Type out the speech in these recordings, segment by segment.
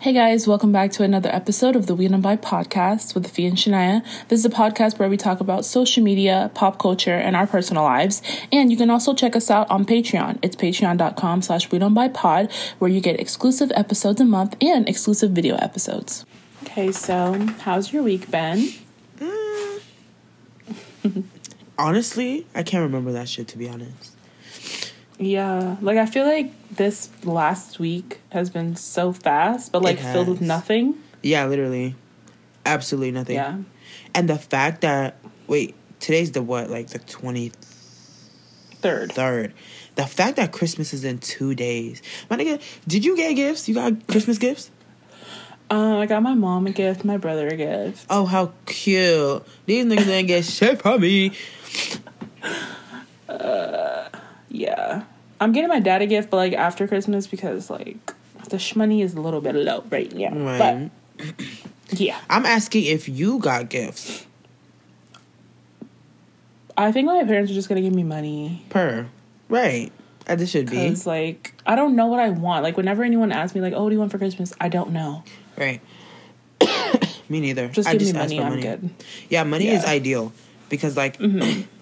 Hey guys, welcome back to another episode of the We Don't Buy podcast with Fee and Shania. This is a podcast where we talk about social media, pop culture, and our personal lives. And you can also check us out on Patreon. It's patreon.com slash We Don't Buy Pod, where you get exclusive episodes a month and exclusive video episodes. Okay, so how's your week been? Mm. Honestly, I can't remember that shit to be honest. Yeah, like I feel like this last week has been so fast, but like filled with nothing. Yeah, literally. Absolutely nothing. Yeah. And the fact that wait, today's the what, like the twenty Third. third. The fact that Christmas is in two days. My nigga, did you get gifts? You got Christmas gifts? Um, I got my mom a gift, my brother a gift. Oh, how cute. These niggas didn't get shit from me. Yeah. I'm getting my dad a gift, but like after Christmas because like the shmoney is a little bit low right now. Right. But yeah. I'm asking if you got gifts. I think my parents are just gonna give me money. Per. Right. As it should be. Because like I don't know what I want. Like whenever anyone asks me like, Oh, what do you want for Christmas? I don't know. Right. me neither. Just I give just me money, for I'm good. Yeah, money is Yeah. Mm-hmm. ideal because like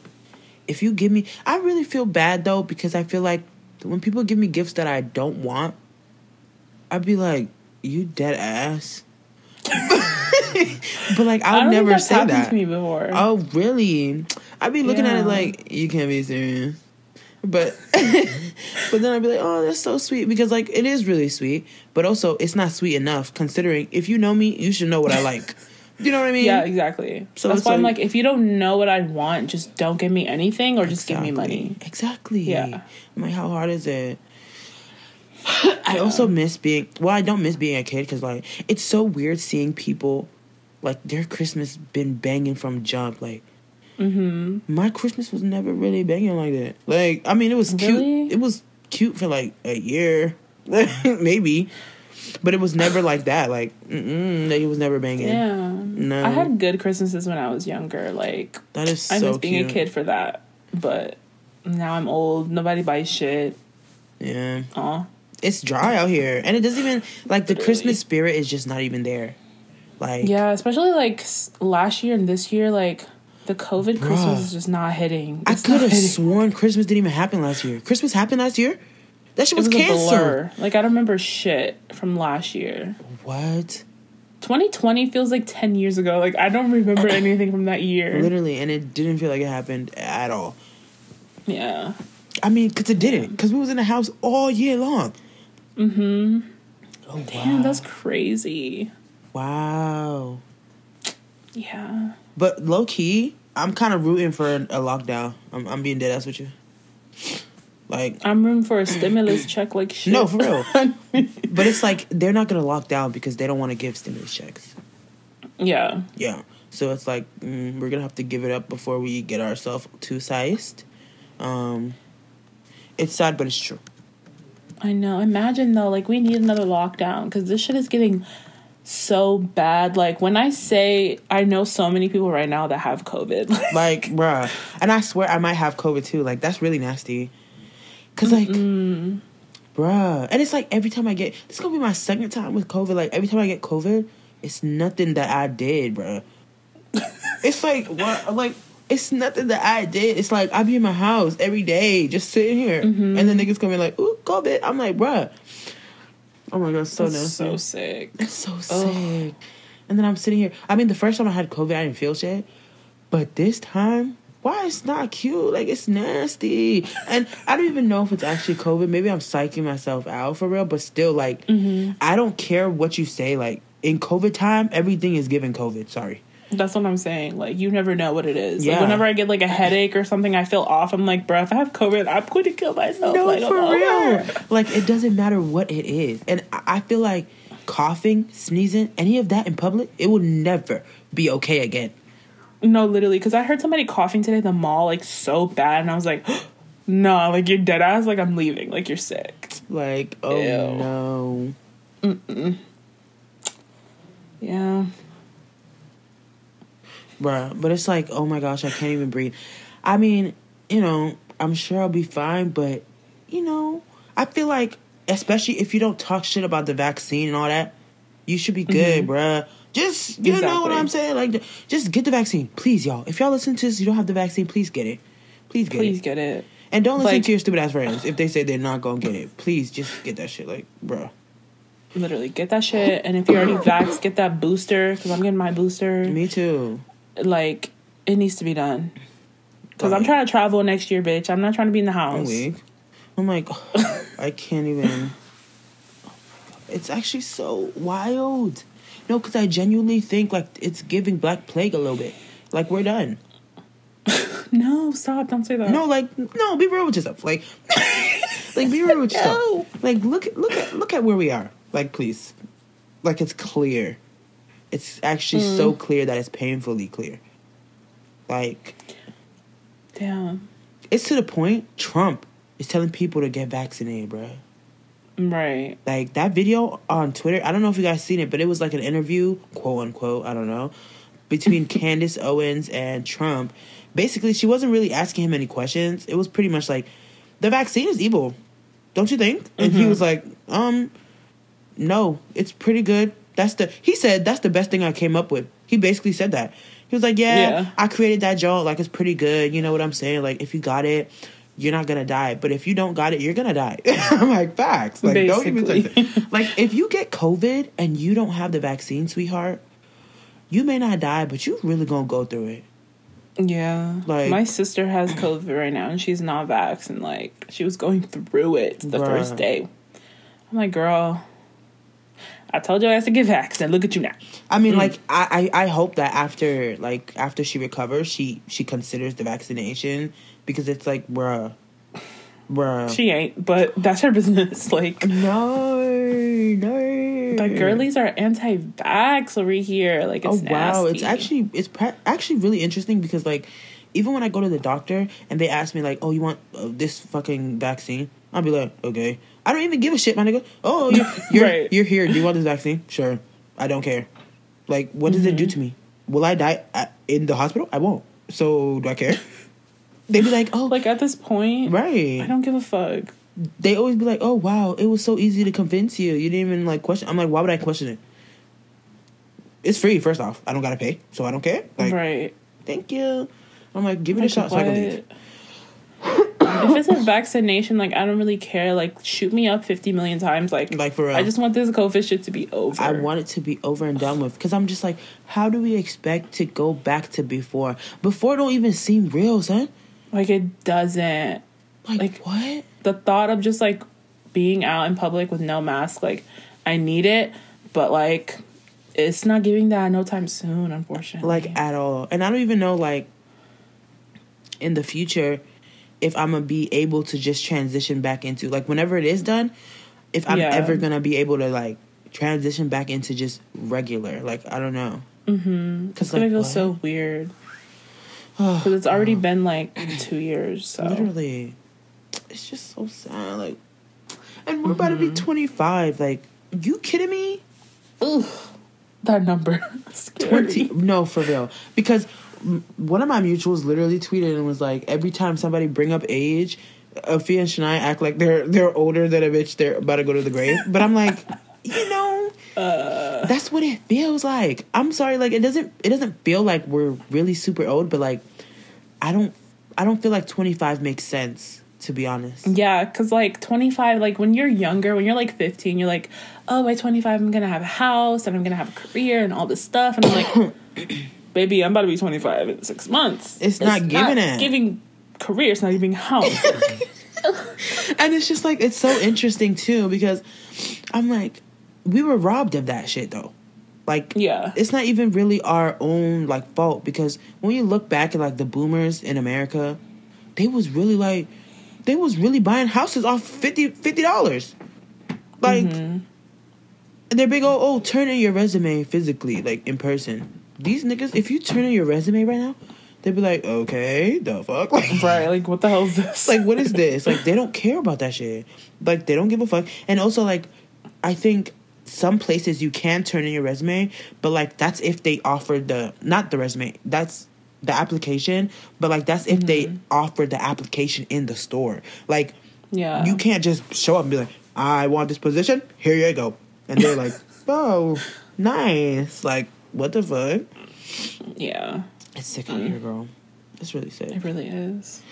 if you give me I really feel bad though because I feel like when people give me gifts that I don't want, I'd be like, "You dead ass." but like I I'll never say that. to me before. Oh, really? I'd be looking at it like you can't be serious. But but then I'd be like, "Oh, that's so sweet" because like it is really sweet, but also it's not sweet enough considering if you know me, you should know what I like. You know what I mean? yeah, exactly. So That's why I'm like- like, if you don't know what I want, just don't give me anything or just give me money. Exactly. Yeah. I'm like, how hard is it? I also miss being. Well, I don't miss being a kid because like it's so weird seeing people like their Christmas been banging from jump. Like Mm-hmm. my Christmas was never really banging like that. Like I mean, it was Really? cute. It was cute for like a year, maybe, but it was never like that. Like mm it was never banging. Yeah. No. I had good Christmases when I was younger. Like That is I so miss being cute. a kid for that. But now I'm old. Nobody buys shit. Yeah. Aw. it's dry out here and it doesn't even like the Literally. christmas spirit is just not even there like Yeah, especially like last year and this year, like the COVID Christmas is just not hitting. i It's could have sworn christmas didn't even happen last year christmas happened last year that shit It was, was canceled blur. Like I don't remember shit from last year. what 2020 feels like 10 years ago. Like I don't remember anything from that year. literally and it didn't feel like it happened at all Yeah. i mean because it didn't because we was in the house all year long Mm-hmm. oh Damn, wow. that's crazy. wow Yeah. but low-key i'm kind of rooting for a lockdown i'm, I'm being dead ass with you like I'm room for a stimulus check like shit. No, for real. but it's like they're not gonna lock down because they don't want to give stimulus checks yeah. Yeah. So it's like mm, we're gonna have to give it up before we get ourselves too sized. Um, it's sad, but it's true. I know. Imagine though, like we need another lockdown because this shit is getting so bad. Like when I say I know so many people right now that have COVID. Like, bruh, and I swear I might have COVID too. Like that's really nasty. Cause like, bruh, and it's like every time I get this is gonna be my second time with COVID. Like every time I get COVID, it's nothing that I did, bruh. it's like what? Like it's nothing that I did. It's like I be in my house every day, just sitting here, mm-hmm. and then niggas in like, "Ooh, COVID." I'm like, bruh. Oh my god, so That's nasty. so sick. It's so sick. And then I'm sitting here. I mean, the first time I had COVID, I didn't feel shit. But this time, why it's not cute? Like it's nasty. And I don't even know if it's actually COVID. Maybe I'm psyching myself out for real. But still, like, mm-hmm. I don't care what you say. Like in COVID time, everything is given COVID. Sorry. That's what I'm saying. Like you never know what it is. Like Yeah. whenever I get like a headache or something, I feel off. I'm like, bro, if I have COVID, I'm going to kill myself. No, like, for real. Like it doesn't matter what it is. And I I feel like coughing, sneezing, any of that in public, it will never be okay again. No, literally, because I heard somebody coughing today at the mall, like so bad, and I was like, no, like you're dead ass. Like I'm leaving. Like you're sick. Like, oh Ew. no. Yeah. Bruh, but it's like, oh my gosh, I can't even breathe. I mean, you know, I'm sure I'll be fine, but you know, I feel like, especially if you don't talk shit about the vaccine and all that, You should be good, mm-hmm. bruh. Just you know what I'm saying? Like, just get the vaccine, please, y'all. If y'all listen to this, you don't have the vaccine, please get it. Please get Please it. Please get it. And don't listen like- to your stupid ass friends if they say they're not gonna get it. Please just get that shit. Like, bro. Literally, get that shit. And if you're already vaxxed, get that booster because I'm getting my booster. Me too. Like, it needs to be done. Because I'm trying to travel next year, bitch. I'm not trying to be in the I'm house. weak. I'm like, I can't even. Oh my God. It's actually so wild. No, because I genuinely think like it's giving Black Plague a little bit. Like we're done. No, stop. Don't say that. No, like no, be real with yourself. Like, like be real with yourself. No. Like look, look at look at where we are. Like please, like it's clear. It's actually so Mm. clear that it's painfully clear. Like Damn. it's to the point Trump is telling people to get vaccinated, bruh. Right. like that video on Twitter. I don't know if you guys seen it, but it was like an interview, quote unquote. I don't know, between Candace Owens and Trump. Basically, she wasn't really asking him any questions. It was pretty much like, the vaccine is evil, don't you think? And he was like, um, no, it's pretty good. That's the he said that's the best thing I came up with. He basically said that. He was like, yeah, Yeah. I created that joke. Like it's pretty good. You know what I'm saying? Like if you got it. You're not gonna die, but if you don't got it, you're gonna die. I'm like facts. Like don't even say Basically. Like if you get COVID and you don't have the vaccine, sweetheart, you may not die, but you really gonna go through it. Yeah. Like- my sister has COVID right now and she's not vaxxed and like she was going through it the Bruh. first day. I'm like, girl, I told you I had to get vaxxed and look at you now. I mean, mm. like I, I I hope that after like after she recovers, she she considers the vaccination because it's like bruh, bruh. She ain't, but that's her business. Like no, no. the girlies are anti-vax over here. Like Oh it's wow, it's actually it's pra- actually really interesting because like even when I go to the doctor and they ask me like, "Oh, you want uh, this fucking vaccine?" I'll be like, "Okay." I don't even give a shit, my nigga. Oh, you're you're, Right. you're here. Do you want this vaccine? Sure. I don't care. Like, what does it do to me? Will I die at, in the hospital? I won't. So do I care? They'd be like, "Oh, like at this point, right." I don't give a fuck. They always be like, "Oh, wow, it was so easy to convince you. You didn't even like question." I'm like, "Why would I question it?" It's free. First off, I don't gotta pay, so I don't care. Like, right. thank you. I'm like, give me Like, the shot so I can leave. if it's a vaccination, like I don't really care. Like shoot me up fifty million times. Like, Like for real. I just want this COVID shit to be over. I want it to be over and done with because I'm just like, how do we expect to go back to before? Before don't even seem real, son. Like it doesn't. Like, Like- what? The thought of just like being out in public with no mask, like I need it, but like it's not giving that no time soon, unfortunately. Like at all. And I don't even know like in the future if I'm gonna be able to just transition back into like whenever it is done, if I'm Yeah. ever gonna be able to like transition back into just regular. Like I don't know. Mm-hmm. it's gonna feel so weird because it's already been like two years. So. Literally. It's just so sad like and we're about to be mm-hmm. 25 like you kidding me? That number, scary. 20 no for real. Because one of my mutuals literally tweeted and was like every time somebody bring up age Afia and Shania act like they're they're older than a bitch they're about to go to the grave. But I'm like you know uh. that's what it feels like. I'm sorry like it doesn't it doesn't feel like we're really super old but like I don't I don't feel like 25 makes sense to be honest Yeah, because like 25, like when you're younger, when you're like 15, you're like, oh, by 25, I'm going to have a house and I'm going to have a career and all this stuff. And I'm like, baby, I'm about to be 25 in six months. It's not giving it. Giving career, it's not giving house. And it's just like it's so interesting too because I'm like, we were robbed of that shit though. Like, Yeah. it's not even really our own like fault because when you look back at like the boomers in America, they was really like, they was really buying houses off 50 dollars, like, mm-hmm. and they're big old oh turn in your resume physically like in person. These niggas, if you turn in your resume right now, they'd be like, okay, the fuck, like, right. Like, what the hell is this? like what is this like they don't care about that shit like they don't give a fuck and also like i think some places you can turn in your resume but like that's if they offer the not the resume that's the application but like that's if they mm-hmm. offer the application in the store like yeah. you can't just show up and be like i want this position here you go and they're like "Oh, nice. Like, what the fuck? Yeah, It's sick out here, girl. It's really sick. it really is.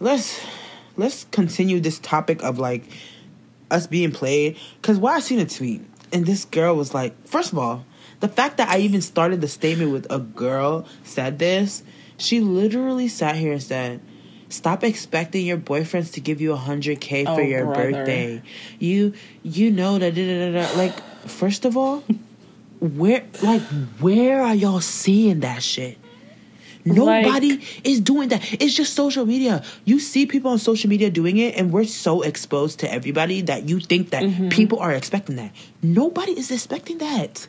let's let's continue this topic of like us being played because why i seen a tweet and this girl was like first of all the fact that i even started the statement with a girl said this she literally sat here and said stop expecting your boyfriends to give you a 100k for Oh, your brother. birthday you you know that da, da, da, da. like first of all where like where are y'all seeing that shit Nobody is doing that. It's just social media. You see people on social media doing it, and we're so exposed to everybody that you think that Mm-hmm. people are expecting that. Nobody is expecting that.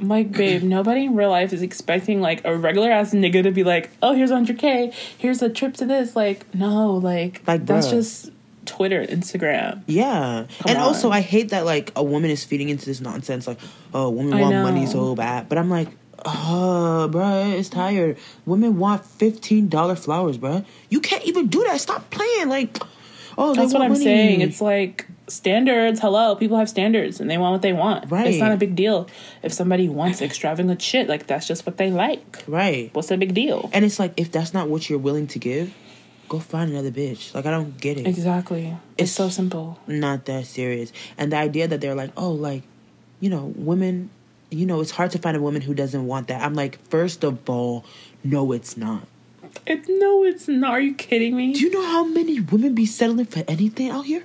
Like, babe, nobody in real life is expecting like a regular ass nigga to be like, "Oh, here's 100k. Here's a trip to this." Like, no, like, Like, that's bruh. just Twitter, Instagram. Yeah. Come and also. I hate that like a woman is feeding into this nonsense. Like, oh, women I want know. money so bad. But I'm like, oh, bruh, it's tired. Women want $15 flowers, bruh. You can't even do that. Stop playing. Like, oh, That's what I'm money. saying. It's like standards. Hello, people have standards, and they want what they want. Right. It's not a big deal if somebody wants extravagant shit. Like, that's just what they like. right. What's the big deal? And it's like, if that's not what you're willing to give, go find another bitch. Like, I don't get it. Exactly. It's, It's- so simple. not that serious. And the idea that they're like, oh, like, you know, women, you know, it's hard to find a woman who doesn't want that. I'm like, first of all, no, it's not. It, no, it's not. Are you kidding me? Do you know how many women be settling for anything out here?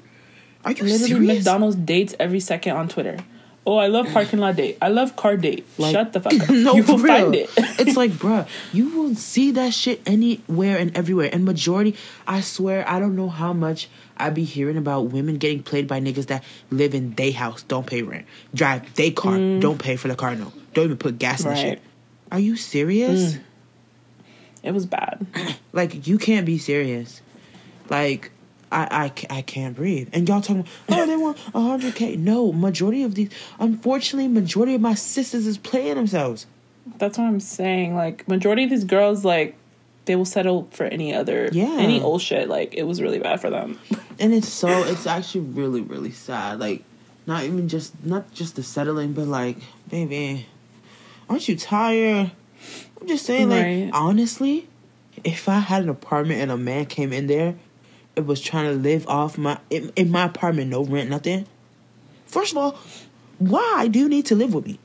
Are you Literally, serious? McDonald's dates every second on Twitter. Oh, I love parking lot date. I love car date. Like- Shut the fuck up. no, you will real. find it. it's like, bruh, you will see that shit anywhere and everywhere. And majority, I swear, I don't know how much I be hearing about women getting played by niggas that live in they house, don't pay rent, drive they car, don't pay for the car, no, don't even put gas in the Mm. Right. Mm. shit. Are you serious? it was bad. Like, you can't be serious. Like, I, I, I can't breathe. And y'all talking, oh, they want 100K. No, majority of these, unfortunately, majority of my sisters is playing themselves. That's what I'm saying. Like majority of these girls, like they will settle for any other, Yeah. any old shit. Like it was really bad for them. And it's so, it's actually really, really sad. Like, not even just, not just the settling, but like, baby, aren't you tired? I'm just saying, Right. like, honestly, if I had an apartment and a man came in there, it was trying to live off my, in, in my apartment, no rent, nothing. First of all, why do you need to live with me?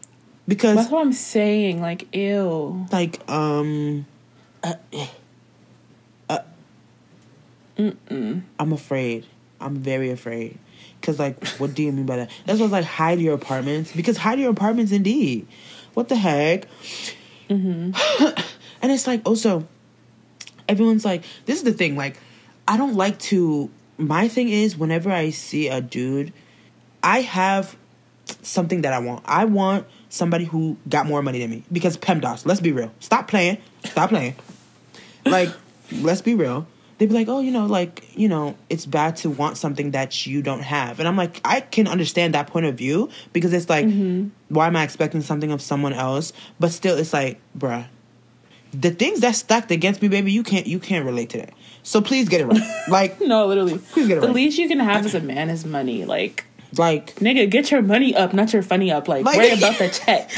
Because That's what I'm saying. Like ew. like um uh, uh, i'm afraid. I'm very afraid. Because like what do you mean by that? That's what's like hide your apartments. Because hide your apartments indeed. What the heck? Mm-hmm. And it's like also everyone's like this is the thing like i don't like to my thing is whenever i see a dude i have something that i want. I want somebody who got more money than me. Because pemdas let's be real. Stop playing. Stop playing. Like let's be real they'd be like oh you know like you know it's bad to want something that you don't have and i'm like i can understand that point of view because it's like mm-hmm. why am i expecting something of someone else but still it's like bruh the things that stacked against me baby you can't you can't relate to that so please get it right like No, literally. Please get it the right. least you can have as a man is money. Like like nigga, get your money up, not your funny up. Like, Like- worry about the check.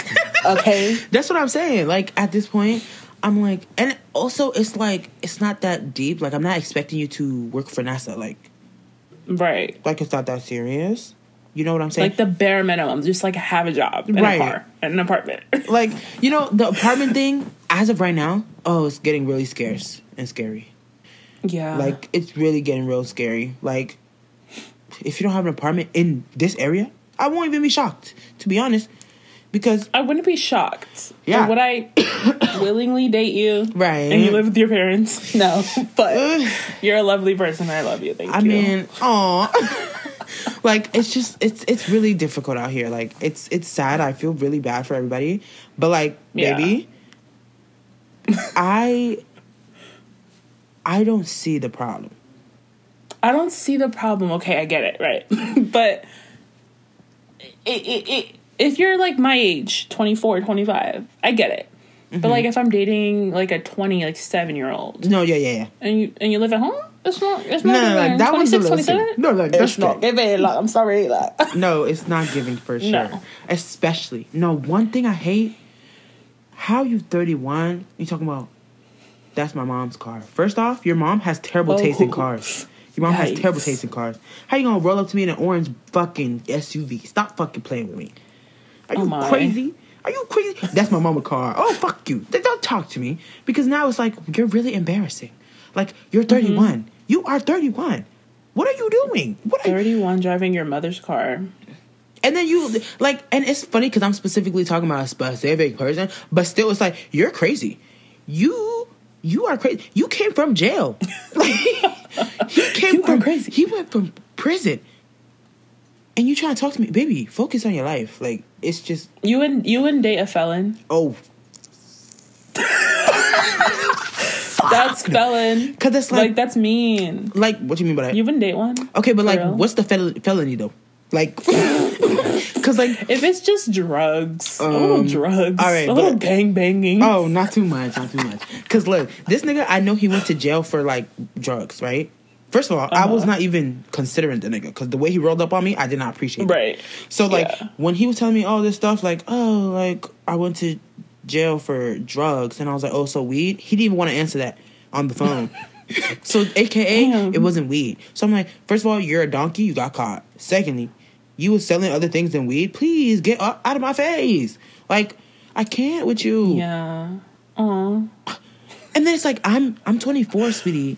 Okay. That's what I'm saying. Like at this point, I'm like, and also it's like it's not that deep. Like I'm not expecting you to work for NASA. Like, right. like it's not that serious. You know what I'm saying? Like the bare minimum. Just like have a job and Right. a car and an apartment. Like, you know, the apartment thing. As of right now, oh, it's getting really scarce and scary. yeah. Like it's really getting real scary. Like, if you don't have an apartment in this area, I won't even be shocked. To be honest, because I wouldn't be shocked. Yeah. Would I willingly date you? Right. And you live with your parents? No. But you're a lovely person. I love you. Thank I you. I mean, aw. like it's just it's it's really difficult out here. Like it's it's sad. I feel really bad for everybody. But like, Yeah. baby, I I don't see the problem. I don't see the problem. Okay, I get it, right? but it, it, it, if you're like my age, 24, 25, I get it. Mm-hmm. But like if I'm dating like a 20, like 7 year old No, yeah, yeah, yeah. and you and you live at home, It's not. It's not. No, no, like that one's a little 27? No, like that's It's not good. giving. Like I'm sorry. Like No, it's not giving for sure. No. Especially no one thing I hate. How you thirty one? You talking about? That's my mom's car. First off, your mom has terrible Oh. taste in cars. Your mom has terrible taste in cars. How you gonna roll up to me in an orange fucking SUV? Stop fucking playing with me. Are you Oh crazy? Are you crazy? That's my mama car. Oh fuck you. Don't talk to me because now it's like you're really embarrassing. Like you're 31. Mm-hmm. You are 31. What are you doing? What are you 31 driving your mother's car. and then you like, and it's funny because I'm specifically talking about a specific person, but still, it's like you're crazy. You, you are crazy. You came from jail. like he came You from crazy. He went from prison, and you trying to talk to me, baby? Focus on your life. Like it's just You and you wouldn't date a felon. oh, That's felon. because that's Like like, that's mean. like what do you mean by that? You wouldn't date one. okay, but like, real? what's the fel- felony though? Like, because like If it's just drugs, a little Um, drugs, all right, a little gang banging. Oh, not too much, not too much. Cause look, this nigga, I know he went to jail for like drugs, right? First of all, I was Uh-huh. not even considering the nigga because the way he rolled up on me, I did not appreciate. it. Right. So like Yeah. when he was telling me all this stuff, like oh, like I went to jail for drugs, and I was like, oh, so weed? He didn't even want to answer that on the phone. so AKA, Damn. it wasn't weed. So I'm like, first of all, you're a donkey, you got caught. Secondly, you was selling other things than weed. Please get up, out of my face. Like I can't with you. Yeah. Aw. And then it's like I'm I'm 24, sweetie.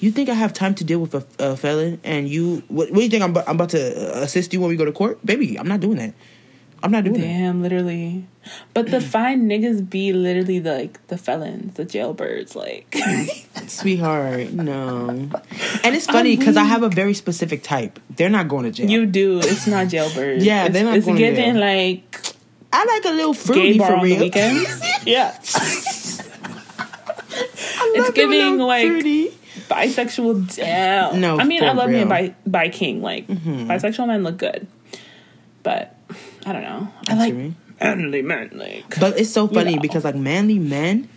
You think I have time to deal with a, a felon? And you what, what do you think I'm, about- I'm about to uh, assist you when we go to court, baby? I'm not doing that. I'm not doing that. Damn, literally. But the fine niggas be literally the, like the felons, the jailbirds. Like, Sweetheart, no. And it's funny because I have a very specific type. They're not going to jail. you do. It's not jailbirds. Yeah, it's, they're not It's going to giving jail. like I like a little fruity for on real. the weekends. yeah. It's giving, like, fruity. Bisexual down. No, I mean, I love me a real. Mm-hmm. bi, bi king. Like, bisexual men look good. But, I don't know. I like manly men. Like, But it's so funny know. because like manly men,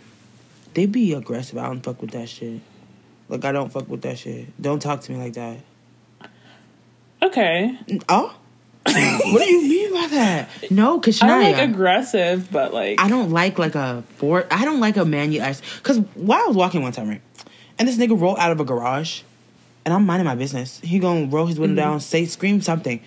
they be aggressive. I don't fuck with that shit. Like I don't fuck with that shit. Don't talk to me like that. okay. Oh, what do you mean by that? No, cause I don't like aggressive, but like, I don't like like a for. I don't like a man you ask. Cause while I was walking one time, right, and this nigga rolled out of a garage, and I'm minding my business. He gonna roll his window mm-hmm. down, say, scream something,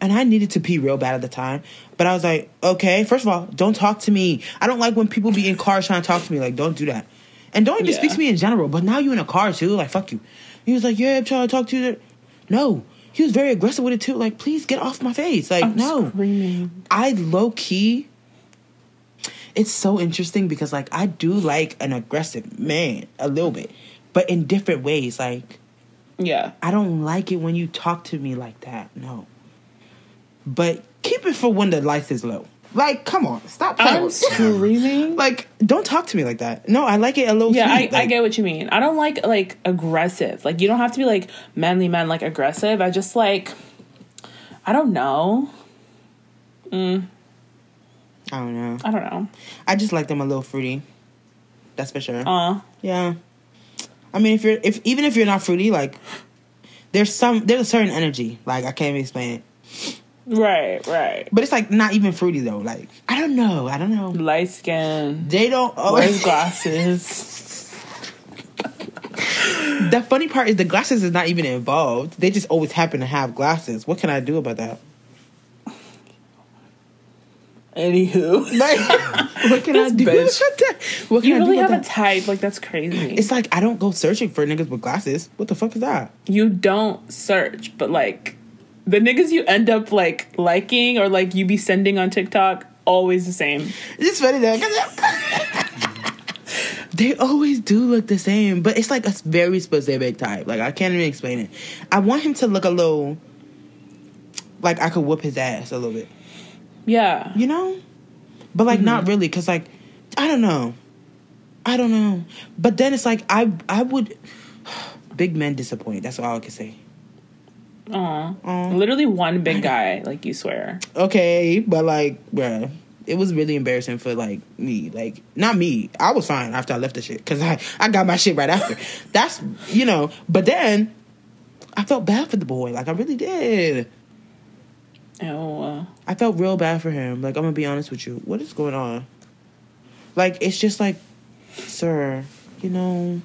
and I needed to pee real bad at the time. But I was like, okay, first of all, don't talk to me. I don't like when people be in cars trying to talk to me. Like, don't do that, and don't even Yeah. speak to me in general. But now you in a car too. Like, fuck you. He was like, yeah, I'm trying to talk to you. No. He was very aggressive with it too. Like, please get off my face. Like, I'm no. screaming. I low key. It's so interesting because like I do like an aggressive man a little bit, but in different ways. Like Yeah. I don't like it when you talk to me like that. No. But keep it for when the lights is low. Like, come on, stop playing. I'm screaming. like, don't talk to me like that. No, I like it a little. yeah, I, sweet. I Like, get what you mean. I don't like like aggressive. Like you don't have to be like manly man like aggressive. I just like I don't know. I don't know. I don't know. I just like them a little fruity. That's for sure. Uh Yeah. I mean, if you're if even if you're not fruity, like there's some there's a certain energy. Like I can't even explain it, right, right. but it's like not even fruity though. Like I don't know. I don't know. Light skin. They don't. Oh, Wears glasses. the funny part is the glasses is not even involved. They just always happen to have glasses. What can I do about that? Anywho. Like, what can I do? bitch. that? What can You I really do have about a that? type, like that's crazy. It's like I don't go searching for niggas with glasses. What the fuck is that? you don't search, but like the niggas you end up like liking or like you be sending on TikTok, always the same. It's funny though. they always do look the same, but it's like a very specific type. Like I can't even explain it. I want him to look a little like I could whoop his ass a little bit, Yeah. you know? But like not Mm-hmm. really, cause like I don't know, I don't know. But then it's like I I would big men disappoint. That's all I can say. Aw. Aw. Literally one big guy, like you swear. Okay, but like, bruh, it was really embarrassing for like me. Like not me. I was fine after I left the shit because I I got my shit right after. That's you know. But then I felt bad for the boy. Like I really did. Oh, uh, I felt real bad for him. Like I'm gonna be honest with you. What is going on? Like it's just like, sir, you know.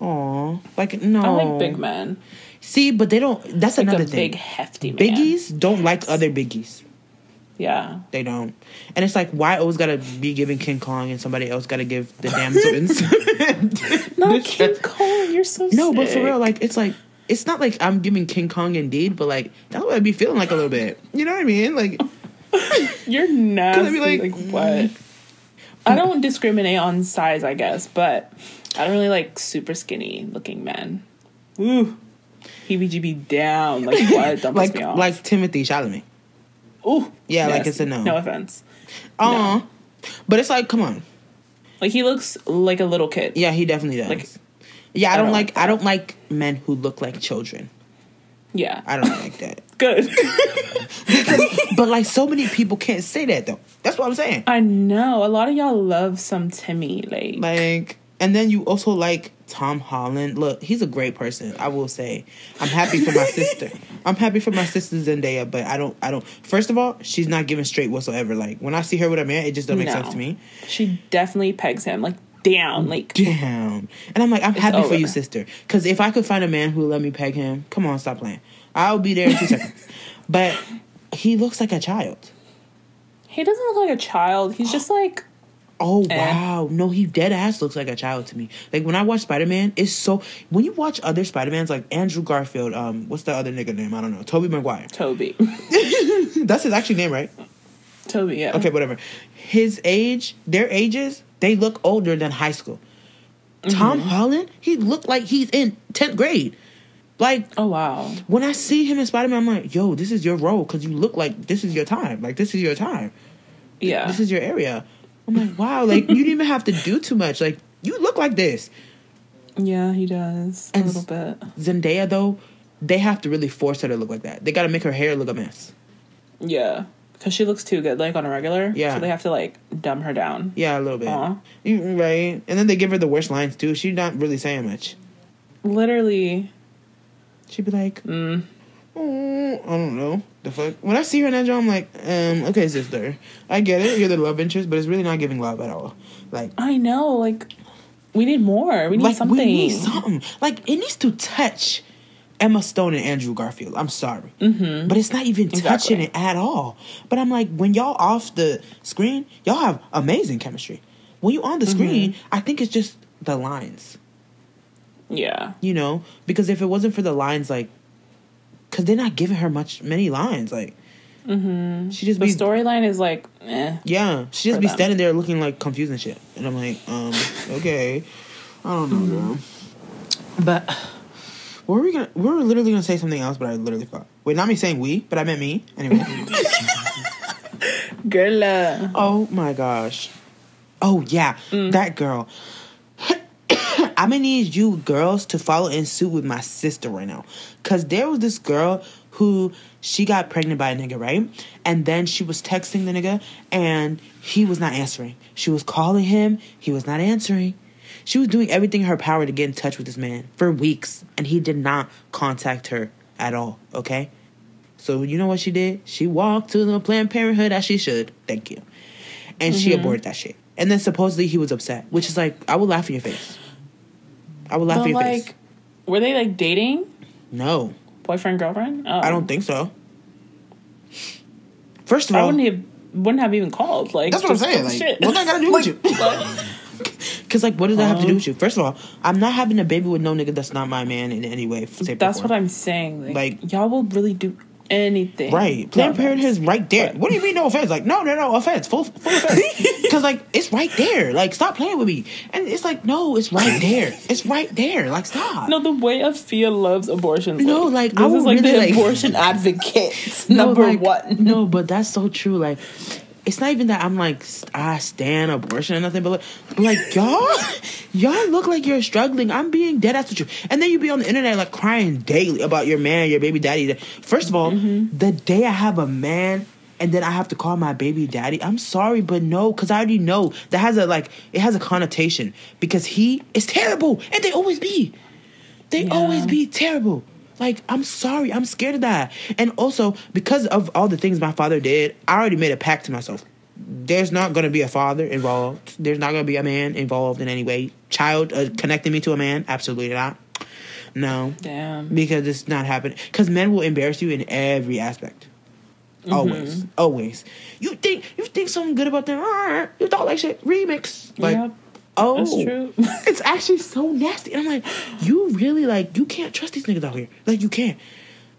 Aw, like no. I like big men. See, but they don't. That's Like another thing. big hefty man. Biggies don't like other biggies. Yeah. They don't. And it's like, why always gotta be giving King Kong and somebody else gotta give the damn Zutins? Not King Kong. You're so no, but for real, like, it's like, it's not like I'm giving King Kong indeed, but like, that's what I'd be feeling like a little bit. You know what I mean? Like, You're nasty. be Like, like, what? I don't discriminate on size, I guess, but I don't really like super skinny looking men. Ooh. Heebie down. Like what? That like, me off. like Timothy Chalamet. Ooh. Yeah, like it's a no. No offense. Uh, but it's like, come on. Like he looks like a little kid. Yeah, he definitely does. Like, yeah, I, I don't, don't like, like I don't like men who look like children. Yeah. I don't like that. Good. but like, so many people can't say that though. That's what I'm saying. I know. A lot of y'all love some Timmy. Like, Like, and then you also like Tom Holland. Look, he's a great person. I will say, I'm happy for my sister. I'm happy for my sister Zendaya, but I don't. I don't. First of all, she's not giving straight whatsoever. Like when I see her with a man, it just doesn't make No. sense to me. she definitely pegs him. Like, down. Like, down. And I'm like, I'm happy for you, sister. Because if I could find a man who would let me peg him, come on, stop playing. I'll be there in two seconds. But he looks like a child. he doesn't look like a child. He's just like, Oh Eh. wow! No, he dead ass looks like a child to me. Like when I watch Spider Man, it's so. When you watch other Spider Mans, like Andrew Garfield, um, what's the other nigga name? I don't know. Tobey Maguire. Tobey. That's his actual name, right? Tobey, yeah. Okay, whatever. His age, their ages, they look older than high school. Tom Mm-hmm. Holland, he looked like he's in tenth grade. Like Oh, wow. when I see him in Spider Man, I'm like, yo, this is your role because you look like this is your time. Like this is your time. Yeah. This is your area. I'm like, wow, like you didn't even have to do too much. Like you look like this. yeah, he does. A And- little bit. Zendaya though, they have to really force her to look like that. They got to make her hair look a mess. Yeah. Because she looks too good, like, on a regular. Yeah. So they have to, like, dumb her down. Yeah, a little bit. You- Right, and then they give her the worst lines too. She's not really saying much. Literally. She'd be like, Mm. oh, I don't know the fuck. When I see her in that job, I'm like, um, okay, sister, I get it. You're the love interest, but it's really not giving love at all. Like, I know. Like, we need more. We need like something. we need something. Like it needs to touch Emma Stone and Andrew Garfield. I'm sorry, mm-hmm. but it's not even touching it at all. But I'm like, when y'all off the screen, y'all have amazing chemistry. When you on the screen, Mm-hmm. I think it's just the lines. Yeah. You know, because if it wasn't for the lines, like, because they're not giving her much many lines, like. Mm-hmm. She just The be storyline is like, eh. yeah. She just be them. standing there looking like confused and shit, and I'm like, um, okay, I don't know, girl. But what were we gonna? We were literally gonna say something else, but I literally forgot. Wait, not me saying we, but I meant me. Anyway. Girl. uh, oh my gosh. Oh yeah, that girl. I'm gonna need you girls to follow in suit with my sister right now. Cause there was this girl who she got pregnant by a nigga, right? And then she was texting the nigga and he was not answering. She was calling him, he was not answering. She was doing everything in her power to get in touch with this man for weeks, and he did not contact her at all, okay? So you know what she did? She walked to the Planned Parenthood as she should. Thank you. And she mm-hmm. aborted that shit. And then supposedly he was upset, which is like, I would laugh in your face. I would laugh But in your like, face. were they like dating? No, Boyfriend, girlfriend? Oh. I don't think so. First of I all, wouldn't have wouldn't have even called. Like That's what I'm saying, like, shit. what that gotta do with you? Because like, what does that have to do Um, with you? First of all, I'm not having a baby with no nigga that's not my man in any way. That's what I'm saying. Like, Like- y'all will really do anything. Right. No Planned Parenthood is right there. But- What do you mean no offense? Like, no, no, no, offense. Full, full offense. Because, like, it's right there. Like, stop playing with me. And it's like, no, it's right there. It's right there. Like, stop. No, the way Afia loves abortions. No, like, this I is would like really, the like- abortion advocate No, number like, one. No, but that's so true. Like, it's not even that I'm like I stand abortion or nothing, but like, like y'all, y'all look like you're struggling. I'm being dead ass with you, and then you be on the internet like crying daily about your man, your baby daddy. First of all, Mm-hmm. the day I have a man and then I have to call my baby daddy. I'm sorry, but no, because I already know that has a like it has a connotation because he is terrible, and they always be. They Yeah. always be terrible. Like I'm sorry, I'm scared of that, and also because of all the things my father did, I already made a pact to myself. There's not gonna be a father involved. There's not gonna be a man involved in any way. Child uh, connecting me to a man, absolutely not. No, Damn. because it's not happening. Because men will embarrass you in every aspect. Always, always. You think you think something good about them? You thought like shit. Remix, like Yep, oh, that's true. it's actually so nasty. And I'm like, you really like you can't trust these niggas out here. Like you can't.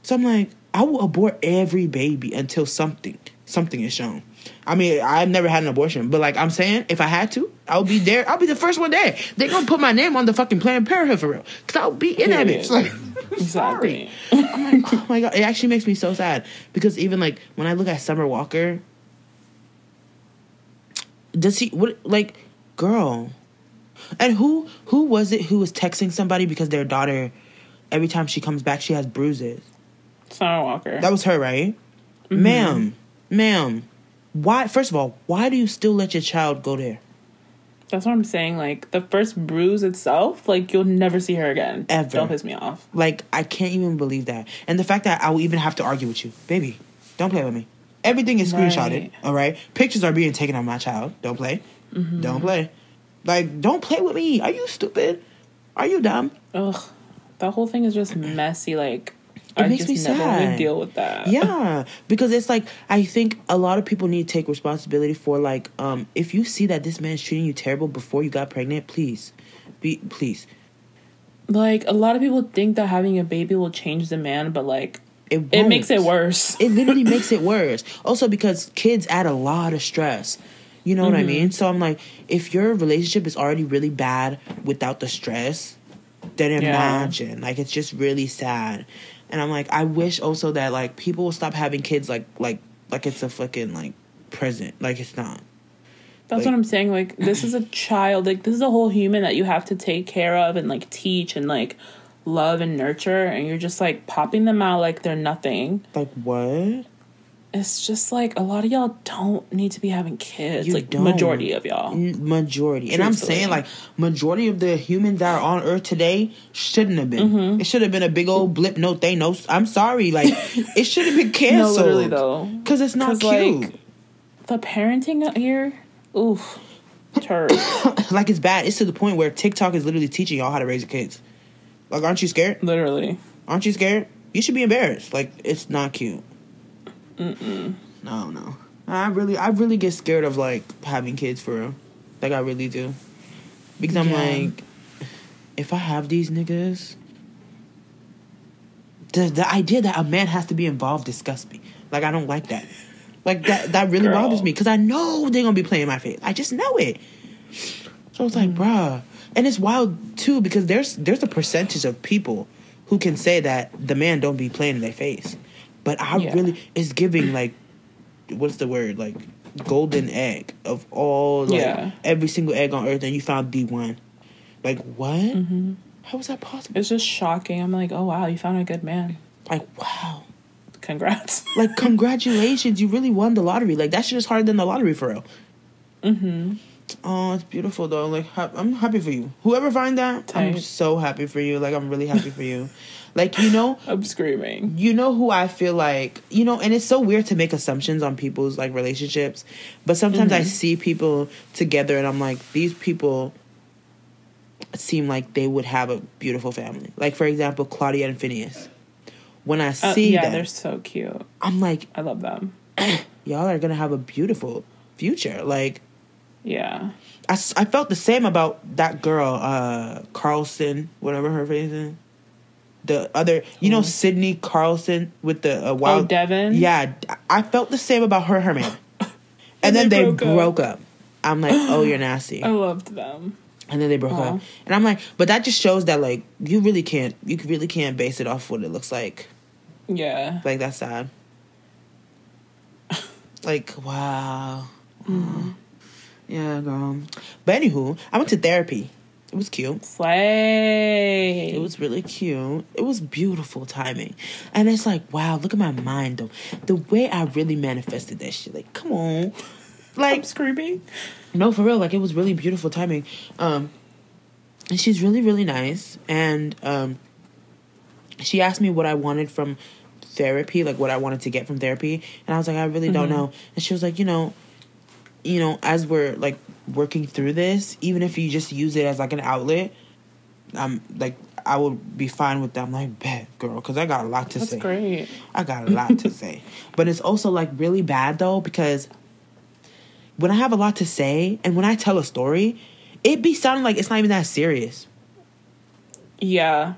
So I'm like, I will abort every baby until something something is shown. I mean, I've never had an abortion, but like I'm saying, if I had to, I'll be there. I'll be the first one there. They're gonna put my name on the fucking Planned Parenthood for real, cause I'll be in that bitch. Like, sorry. I'm like, oh my god, it actually makes me so sad because even like when I look at Summer Walker, does he what like girl? And who who was it who was texting somebody because their daughter every time she comes back she has bruises? Summer Walker. That was her, right? Ma'am, ma'am, why? First of all, why do you still let your child go there? That's what I'm saying. Like the first bruise itself, like you'll never see her again. Ever. Don't piss me off. Like I can't even believe that, and the fact that I will even have to argue with you, baby. Don't play with me. Everything is screenshotted. Right. All right, pictures are being taken of my child. Don't play. Mm-hmm. Don't play. Like, don't play with me. Are you stupid? Are you dumb? Ugh, that whole thing is just messy. Like It I makes just me never sad. deal with that. Yeah, because it's like I think a lot of people need to take responsibility for like um if you see that this man's treating you terrible before you got pregnant, please, be please. Like a lot of people think that having a baby will change the man, but like It it makes it worse. It literally makes it worse. Also because kids add a lot of stress. You know what I mean? Mm-hmm. So I'm like, if your relationship is already really bad without the stress, then Yeah. imagine. Like it's just really sad. And I'm like, I wish also that like people will stop having kids like like like it's a fucking like present. Like it's not. That's Like- what I'm saying. Like this is a child. Like this is a whole human that you have to take care of and like teach and like love and nurture, and you're just like popping them out like they're nothing. Like what? It's just like a lot of y'all don't need to be having kids. You like don't. majority of y'all. Majority, and I'm saying like majority of the humans that are on Earth today shouldn't have been. Mm-hmm. It should have been a big old blip. No, they no. I'm sorry. Like it should have been canceled. No, literally though. because it's not 'Cause, cute. like, The parenting out here, oof, turd. Like, it's bad. It's to the point where TikTok is literally teaching y'all how to raise your kids. Like, aren't you scared? literally. Aren't you scared? You should be embarrassed. Like, it's not cute. Mm-mm. No, no. I really, I really get scared of like having kids for real. Like, I really do. Because I'm Yeah. like, if I have these niggas, the the idea that a man has to be involved disgusts me. Like, I don't like that. Like that, that really Girl. bothers me because I know they're gonna be playing my face. I just know it. So it's Mm. like, bruh, and it's wild too because there's there's a percentage of people who can say that the man don't be playing in their face, but I Yeah. really it's giving like, what's the word like, golden egg of all like Yeah. every single egg on earth, and you found the one. Like what? Mm-hmm. How is that possible? It's just shocking. I'm like, oh wow, you found a good man. Like wow. Congrats. Like congratulations, you really won the lottery. Like that shit is harder than the lottery for real. mm-hmm. Oh, it's beautiful though. Like ha- I'm happy for you. Whoever find that, I'm so happy for you. Like I'm really happy for you. Like you know, I'm screaming. you know who I feel like you know, and it's so weird to make assumptions on people's like relationships, but sometimes I see people together and I'm like, these people seem like they would have a beautiful family. Like for example, Claudia and Phineas. When I Uh, see yeah, them, they're so cute. I'm like, I love them. y'all are gonna have a beautiful future. Like Yeah. I, I felt the same about that girl, uh, Carlson, whatever her face is. The other, you know, Sydney Carlson with the uh, wild. oh, Devin. Yeah, I felt the same about her, her man. And, then they they broke up. broke up. I'm like, oh, you're nasty. I loved them. And then they broke Aw. up. And I'm like, but that just shows that like you really can't, you really can't base it off what it looks like. Yeah. Like that's sad. like wow. Mm-hmm. Yeah, girl. But anywho, I went to therapy. It was cute. Slay. It was really cute. It was beautiful timing. And it's like, wow, look at my mind though. The way I really manifested that shit. Like, come on. I'm Like screaming. no, for real, like it was really beautiful timing. Um and she's really, really nice. And um she asked me what I wanted from therapy, like what I wanted to get from therapy. And I was like, I really don't know. And she was like, you know, you know, as we're like working through this, even if you just use it as like an outlet, I'm like I would be fine with that. I'm like, bet, girl, because I got a lot to That's say. great. I got a lot to say. But it's also like really bad though, because when I have a lot to say and when I tell a story, it be sounding like it's not even that serious. Yeah.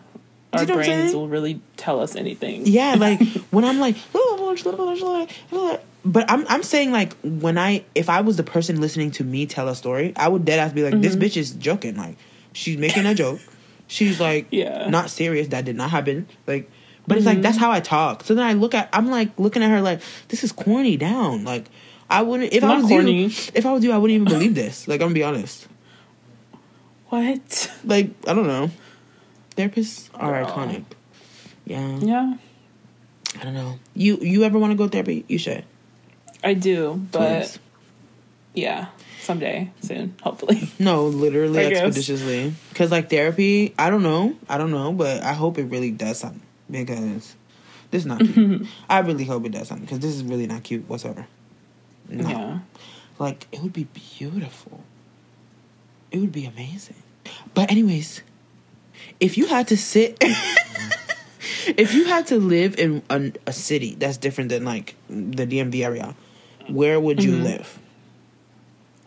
Our you know what I'm brains will really tell us anything. Yeah, like when I'm like, but I'm I'm saying like when I if I was the person listening to me tell a story, I would dead ass be like, this Mm-hmm. bitch is joking. Like she's making a joke. She's like, Yeah. not serious. That did not happen. Like, but it's like Mm-hmm. that's how I talk. So then I look at I'm like looking at her like this is corny down. Like I wouldn't if I was corny. you. If I was you, I wouldn't even believe this. Like I'm gonna be honest. What? Like I don't know. Therapists are Girl. iconic. Yeah. Yeah, I don't know. You you ever want to go to therapy? You should. I do, but Please. yeah, someday soon, hopefully. No, literally expeditiously. Because like therapy, I don't know, I don't know, but I hope it really does something because this is not cute. I really hope it does something because this is really not cute whatsoever. No. Yeah. Like it would be beautiful. It would be amazing. But anyways, if you had to sit if you had to live in a, a city that's different than like the DMV area, where would you Mhm. live?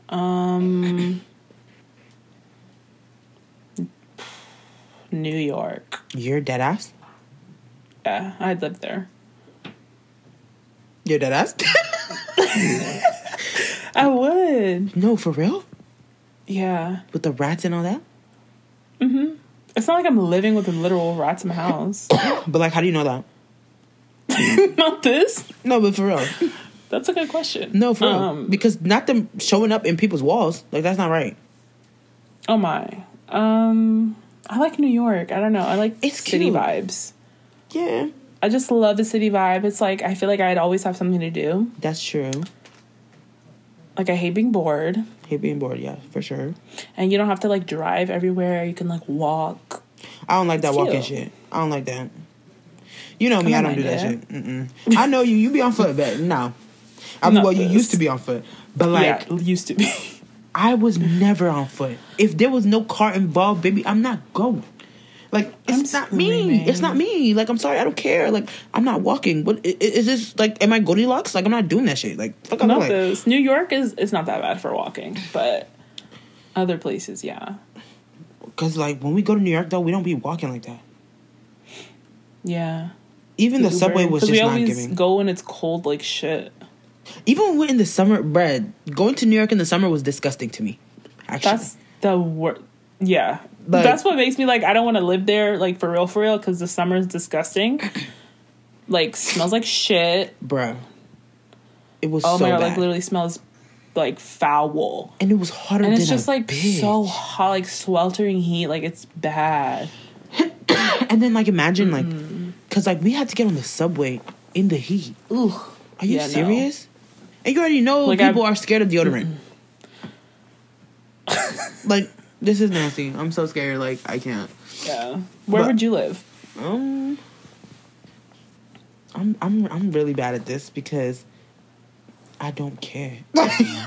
Um, New York. You're dead ass? Yeah, I'd live there. You're dead ass? I would. no, for real? Yeah. With the rats and all that? Mm-hmm. It's not like I'm living with literal rats in my house. But like how do you know that? not this. No, but for real. That's a good question. No, for real. Um, because not them showing up in people's walls. Like that's not right. Oh my. Um, I like New York. I don't know. I like It's city cute. vibes. Yeah. I just love the city vibe. It's like I feel like I'd always have something to do. That's true. Like I hate being bored, Hate being bored, yeah, for sure. and you don't have to like drive everywhere. You can like walk. I don't like that It's walking shit. I don't like that. You know me, I I don't don't do that shit. Mm-mm. I know you. You be on foot, but no. I mean, Not well, you used to be on foot, but like yeah, used to be. I was never on foot. If there was no car involved, baby, I'm not going. Like it's I'm not me. It's not me. Like I'm sorry, I don't care. Like I'm not walking. What is this? Like am I Goldilocks? Like I'm not doing that shit. Like fuck not Like this. New York is it's not that bad for walking, but other places, yeah, because like when we go to New York though, we don't be walking like that. yeah. Even the subway was just we not giving. go when it's cold like shit. Even in the summer, bread going to New York in the summer was disgusting to me. Actually, That's the worst. Yeah, Like- that's what makes me like I don't want to live there like for real, for real, because the summer is disgusting. like smells like shit. bro. It was Oh so my god, bad, like literally smells like foul. and it was hotter And than it's just like bitch. so hot, like sweltering heat. Like it's bad. And then like imagine Mm. like, cause like we had to get on the subway in the heat. Ooh. Are you Yeah, no. And you already know Like, people I- are scared of deodorant. like this is nasty. I'm so scared. Like I can't. Yeah. Where But- would you live? Um, I'm I'm I'm really bad at this because I don't care.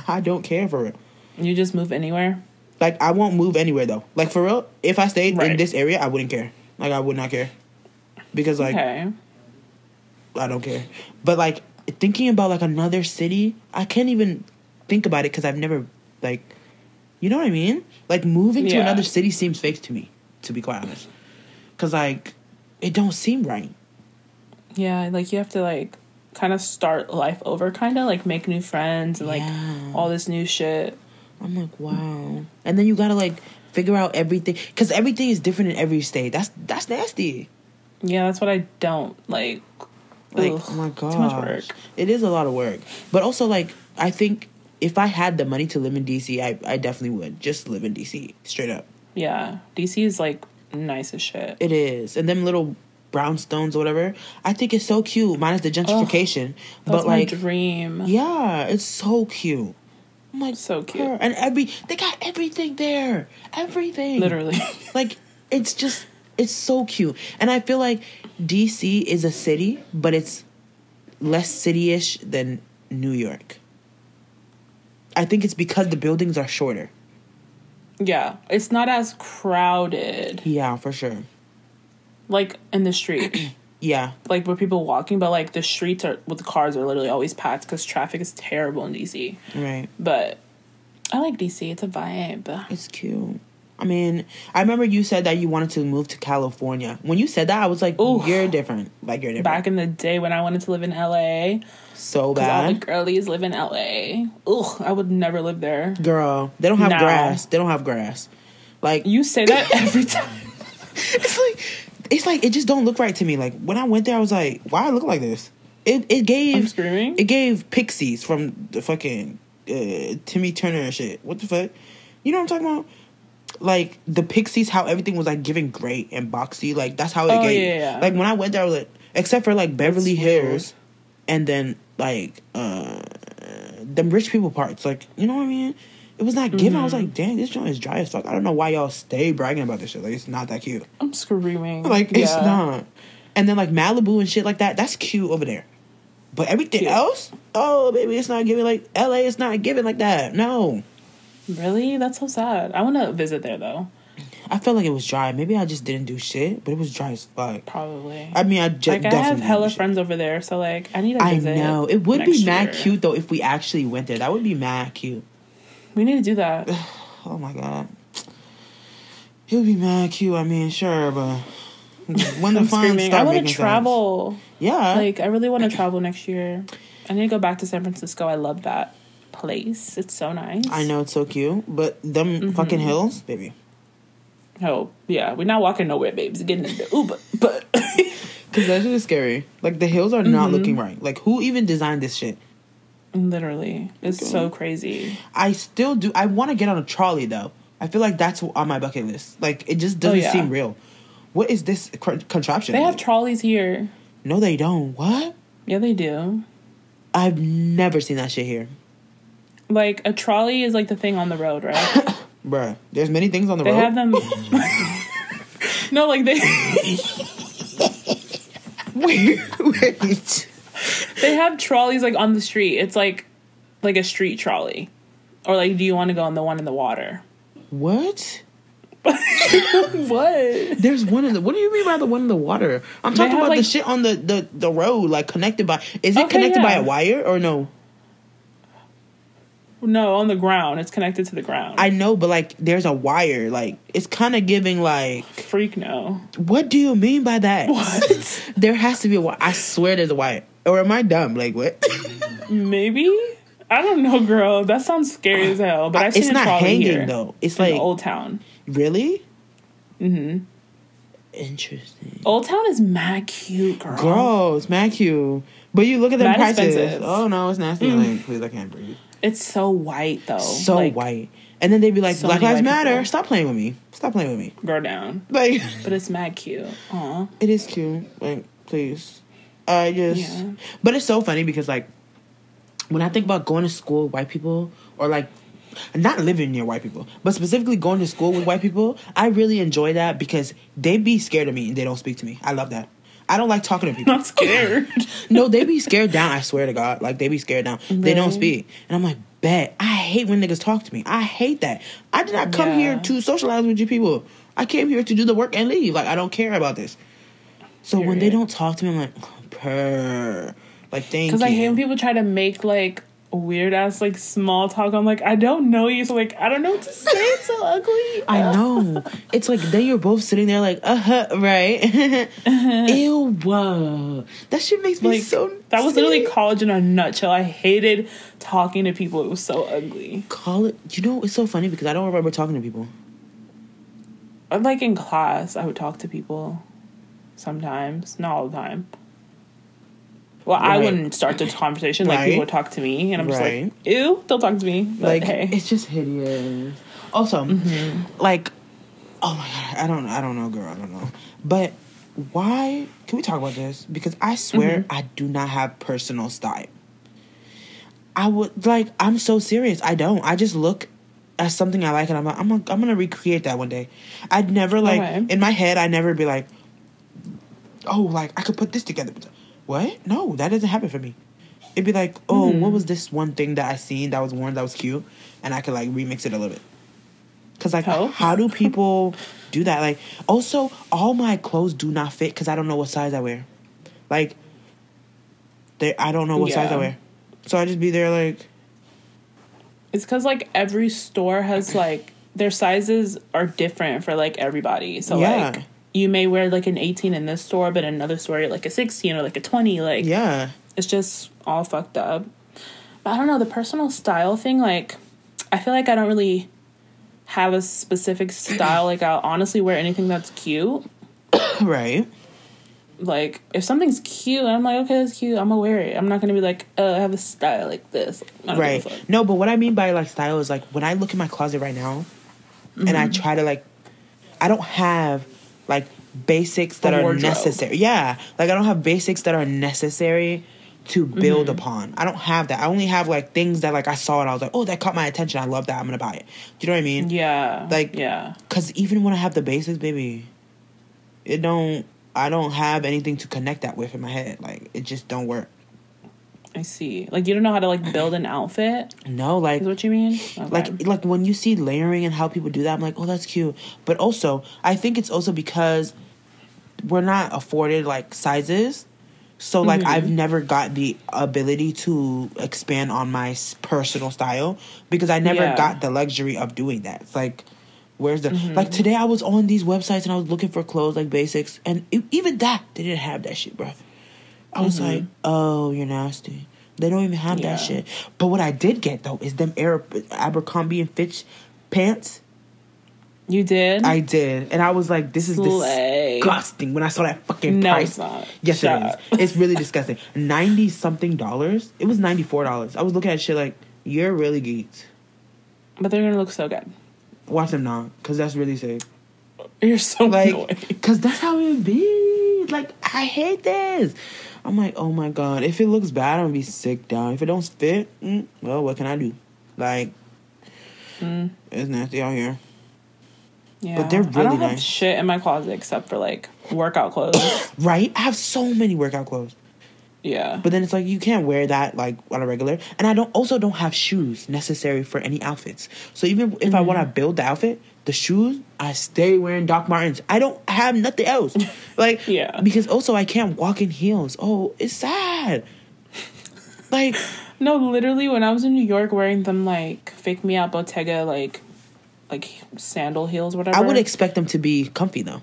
I don't care for it. You just move anywhere? Like I won't move anywhere though. Like for real, if I stayed in this area, I wouldn't care. Like I would not care because like okay. I don't care. But like thinking about like another city, I can't even think about it because I've never like, you know what I mean? Like moving to another city seems fake to me, to be quite honest. Cause like it don't seem right. Yeah, like you have to like kind of start life over, kind of like make new friends and like Yeah. all this new shit. I'm like, wow. And then you gotta like figure out everything because everything is different in every state. That's that's nasty. Yeah, that's what I don't like. Like, Ugh, oh my god, too much work. It is a lot of work, but also like I think if I had the money to live in DC, I I definitely would just live in DC straight up. Yeah, DC is like nice as shit. It is, and them little brownstones or whatever. I think it's so cute, minus the gentrification. That's but like, dream. yeah, it's so cute. I'm like, So cute. and every they got everything there, everything. Literally. like it's just it's so cute and i feel like dc is a city but it's less city-ish than new york i think it's because the buildings are shorter yeah, it's not as crowded yeah for sure like in the street. yeah like where people walking, but like the streets are with the cars are literally always packed because traffic is terrible in DC. right But I like DC. It's a vibe. it's cute i mean i remember you said that you wanted to move to california when you said that i was like Ooh. you're different like you're different Back in the day when I wanted to live in LA, so because all the bad girlies live in LA. Ugh, I would never live there. girl they don't have No. grass they don't have grass like You say that every time. it's like it's like it just don't look right to me. Like when I went there, I was like, why I look like this? It it I'm gave screaming. it gave pixies from the fucking uh, Timmy Turner and shit. What the fuck? You know what I'm talking about? Like the pixies, how everything was like giving great and boxy. Like that's how it Oh, gave. yeah, yeah. Like when I went there, I was like, except for like Beverly That's weird. Hills, and then like uh them rich people parts. Like you know what I mean? It was not giving. I was Mm-hmm. like, dang, this joint is dry as fuck. I don't know why y'all stay bragging about this shit. Like it's not that cute. I'm screaming. Like it's not. And then like Malibu and shit like that, that's cute over there. But everything Cute. else, oh baby, it's not giving like LA. It's not giving like that. No, Really? That's so sad. I want to visit there though. I felt like it was dry. Maybe I just didn't do shit, but it was dry as fuck. Probably. I mean, I just like I have hella friends over there, so like I need to I visit. know it would be mad year. cute though if we actually went there. That would be mad cute. We need to do that. Oh my god, it would be mad cute. I mean, sure, but when the funds screaming. I want to sense. travel. yeah, Like I really want to travel next year. I need to go back to San Francisco. I love that place. It's so nice. I know it's so cute, but them Mm-hmm. fucking hills, baby. Oh yeah, we're not walking nowhere, babes. Getting in the Uber, but Cause that shit is scary. Like the hills are Mm-hmm. not looking right. Like who even designed this shit? literally, it's so crazy. I still do. I want to get on a trolley though. I feel like that's on my bucket list. Like it just doesn't Oh, yeah. seem real. What is this cr- contraption? They have trolleys here. no, they don't. What? Yeah, they do. I've never seen that shit here, Like a trolley is like the thing on the road, right? bruh. There's many things on the They road. They have them. no, like they wait, wait. they have trolleys like on the street. It's like like a street trolley, or like, do you want to go on the one in the water? What? What? There's one in the. What do you mean by the one in the water? I'm talking have, about the shit on the the the road, like connected by. Is it Okay, connected by a wire or no? No, on the ground. It's connected to the ground. I know, but like, there's a wire. Like, it's kind of giving like. freak no. What do you mean by that? What? There has to be a wire. I swear there's a wire. Or am I dumb? Like what? Maybe. I don't know, girl. That sounds scary as hell. But I've seen it's not hanging here though. It's like Old Town. really. Mm-hmm. Interesting. Old Town is mad cute, girl. Gross, mad cute. But you look at the prices. expensive. Oh no, it's nasty. Like, please, I can't breathe. It's so white though. So Like, white. And then they'd be like, so Black Lives Matter. people. Stop playing with me. Stop playing with me. Go down. Like, But it's mad cute. Aw. it is cute. Like, please. I just. Yeah. But it's so funny because, like, when I think about going to school with white people, or like, not living near white people, but specifically going to school with white people, I really enjoy that because they be scared of me and they don't speak to me. I love that. I don't like talking to people. Not scared. no, they be scared down. I swear to God, like they be scared down. They don't speak, and I'm like, bet. I hate when niggas talk to me. I hate that. I did not come Yeah. here to socialize with you people. I came here to do the work and leave. Like I don't care about this. So when they don't talk to me, I'm like, purr. Like thank you. Because I hate when people try to make like weird ass like small talk. I'm like, I don't know you, so like I don't know what to say. It's so ugly. I know. It's like then you're both sitting there like, uh huh, right? Ew, whoa. That shit makes me Like so. that was literally college in a nutshell. I hated talking to people. It was so ugly. Call it. You know, it's so funny because I don't remember talking to people. Like in class, I would talk to people sometimes, not all the time. Well, I wouldn't start the conversation. Like Right. people would talk to me, and I'm just Right. like, "Ew, don't talk to me." But like hey, it's just hideous. Also, Mm-hmm. like Oh my god, I don't, I don't know, girl, I don't know. But why? Can we talk about this? Because I swear Mm-hmm. I do not have personal style. I would like. I'm so serious. I don't. I just look at something I like, and I'm like, I'm, gonna, I'm gonna recreate that one day. I'd never like Okay. in my head. I never be like, oh, like I could put this together. What? No, that doesn't happen for me. It'd be like, oh, Hmm. what was this one thing that I seen that was worn that was cute, and I could like remix it a little bit. Cause like, Oh. how do people do that? Like, also, all my clothes do not fit because I don't know what size I wear. Like, they, I don't know what size I wear, so I just be there like, It's because like every store has like their sizes are different for like everybody. So Yeah. like you may wear like an 18 in this store, but in another store you're like a 16 or like a 20. Like yeah, it's just all fucked up. But I don't know the personal style thing. Like I feel like I don't really have a specific style. like I'll honestly wear anything that's cute. right, Like if something's cute, I'm like okay, that's cute. I'm gonna wear it. I'm not gonna be like, uh, I have a style like this. Right. give a fuck. No, but what I mean by like style is like when I look in my closet right now, and Mm-hmm. I try to like, I don't have like basics that are necessary. Yeah, like I don't have basics that are necessary to build Mm-hmm. upon. I don't have that. I only have like things that like I saw and I was like, oh, that caught my attention. I love that. I'm gonna buy it. Do you know what I mean? Yeah. Like- yeah. Cause even when I have the basics, baby, it don't. I don't have anything to connect that with in my head. Like it just don't work. I see. Like you don't know how to like build an outfit. No, like Is what you mean? Okay. like like when you see layering and how people do that, I'm like, oh, that's cute. But also, I think it's also because we're not afforded like sizes. So like Mm-hmm. I've never got the ability to expand on my personal style because I never Yeah. got the luxury of doing that. It's like where's the Mm-hmm. like today I was on these websites and I was looking for clothes like basics and e- even that they didn't have that shit, bro. I was like, oh, you're nasty. They don't even have that Mm-hmm. Shit. But what I did get though is them Air Abercrombie and Fitch pants. you did? I did, and I was like, "This is Slay. disgusting." When I saw that fucking No, price, it's not. yes, Shut it up. is. It's really disgusting. Ninety something dollars. It was ninety four dollars. I was looking at shit like, "You're really geeked." but they're gonna look so good. Watch them now, cause that's really sick. You're so Like, annoying. cause that's how it would be. Like, I hate this. I'm like, oh my god. If it looks bad, I'm gonna be sick down. If it don't fit, mm, well, what can I do? Like, Mm. it's nasty out here. Yeah. But they're I really don't have nice. shit in my closet except for like workout clothes. Right? I have so many workout clothes. yeah. But then it's like you can't wear that like on a regular. And I don't also don't have shoes necessary for any outfits. So even if I want to Mm-hmm. build the outfit, the shoes I stay wearing Doc Martens. I don't have nothing else. Like Yeah. because also I can't walk in heels. Oh, it's sad. Like No, literally when I was in New York wearing them like fake me out Bottega like like sandal heels, whatever. I would expect them to be comfy though.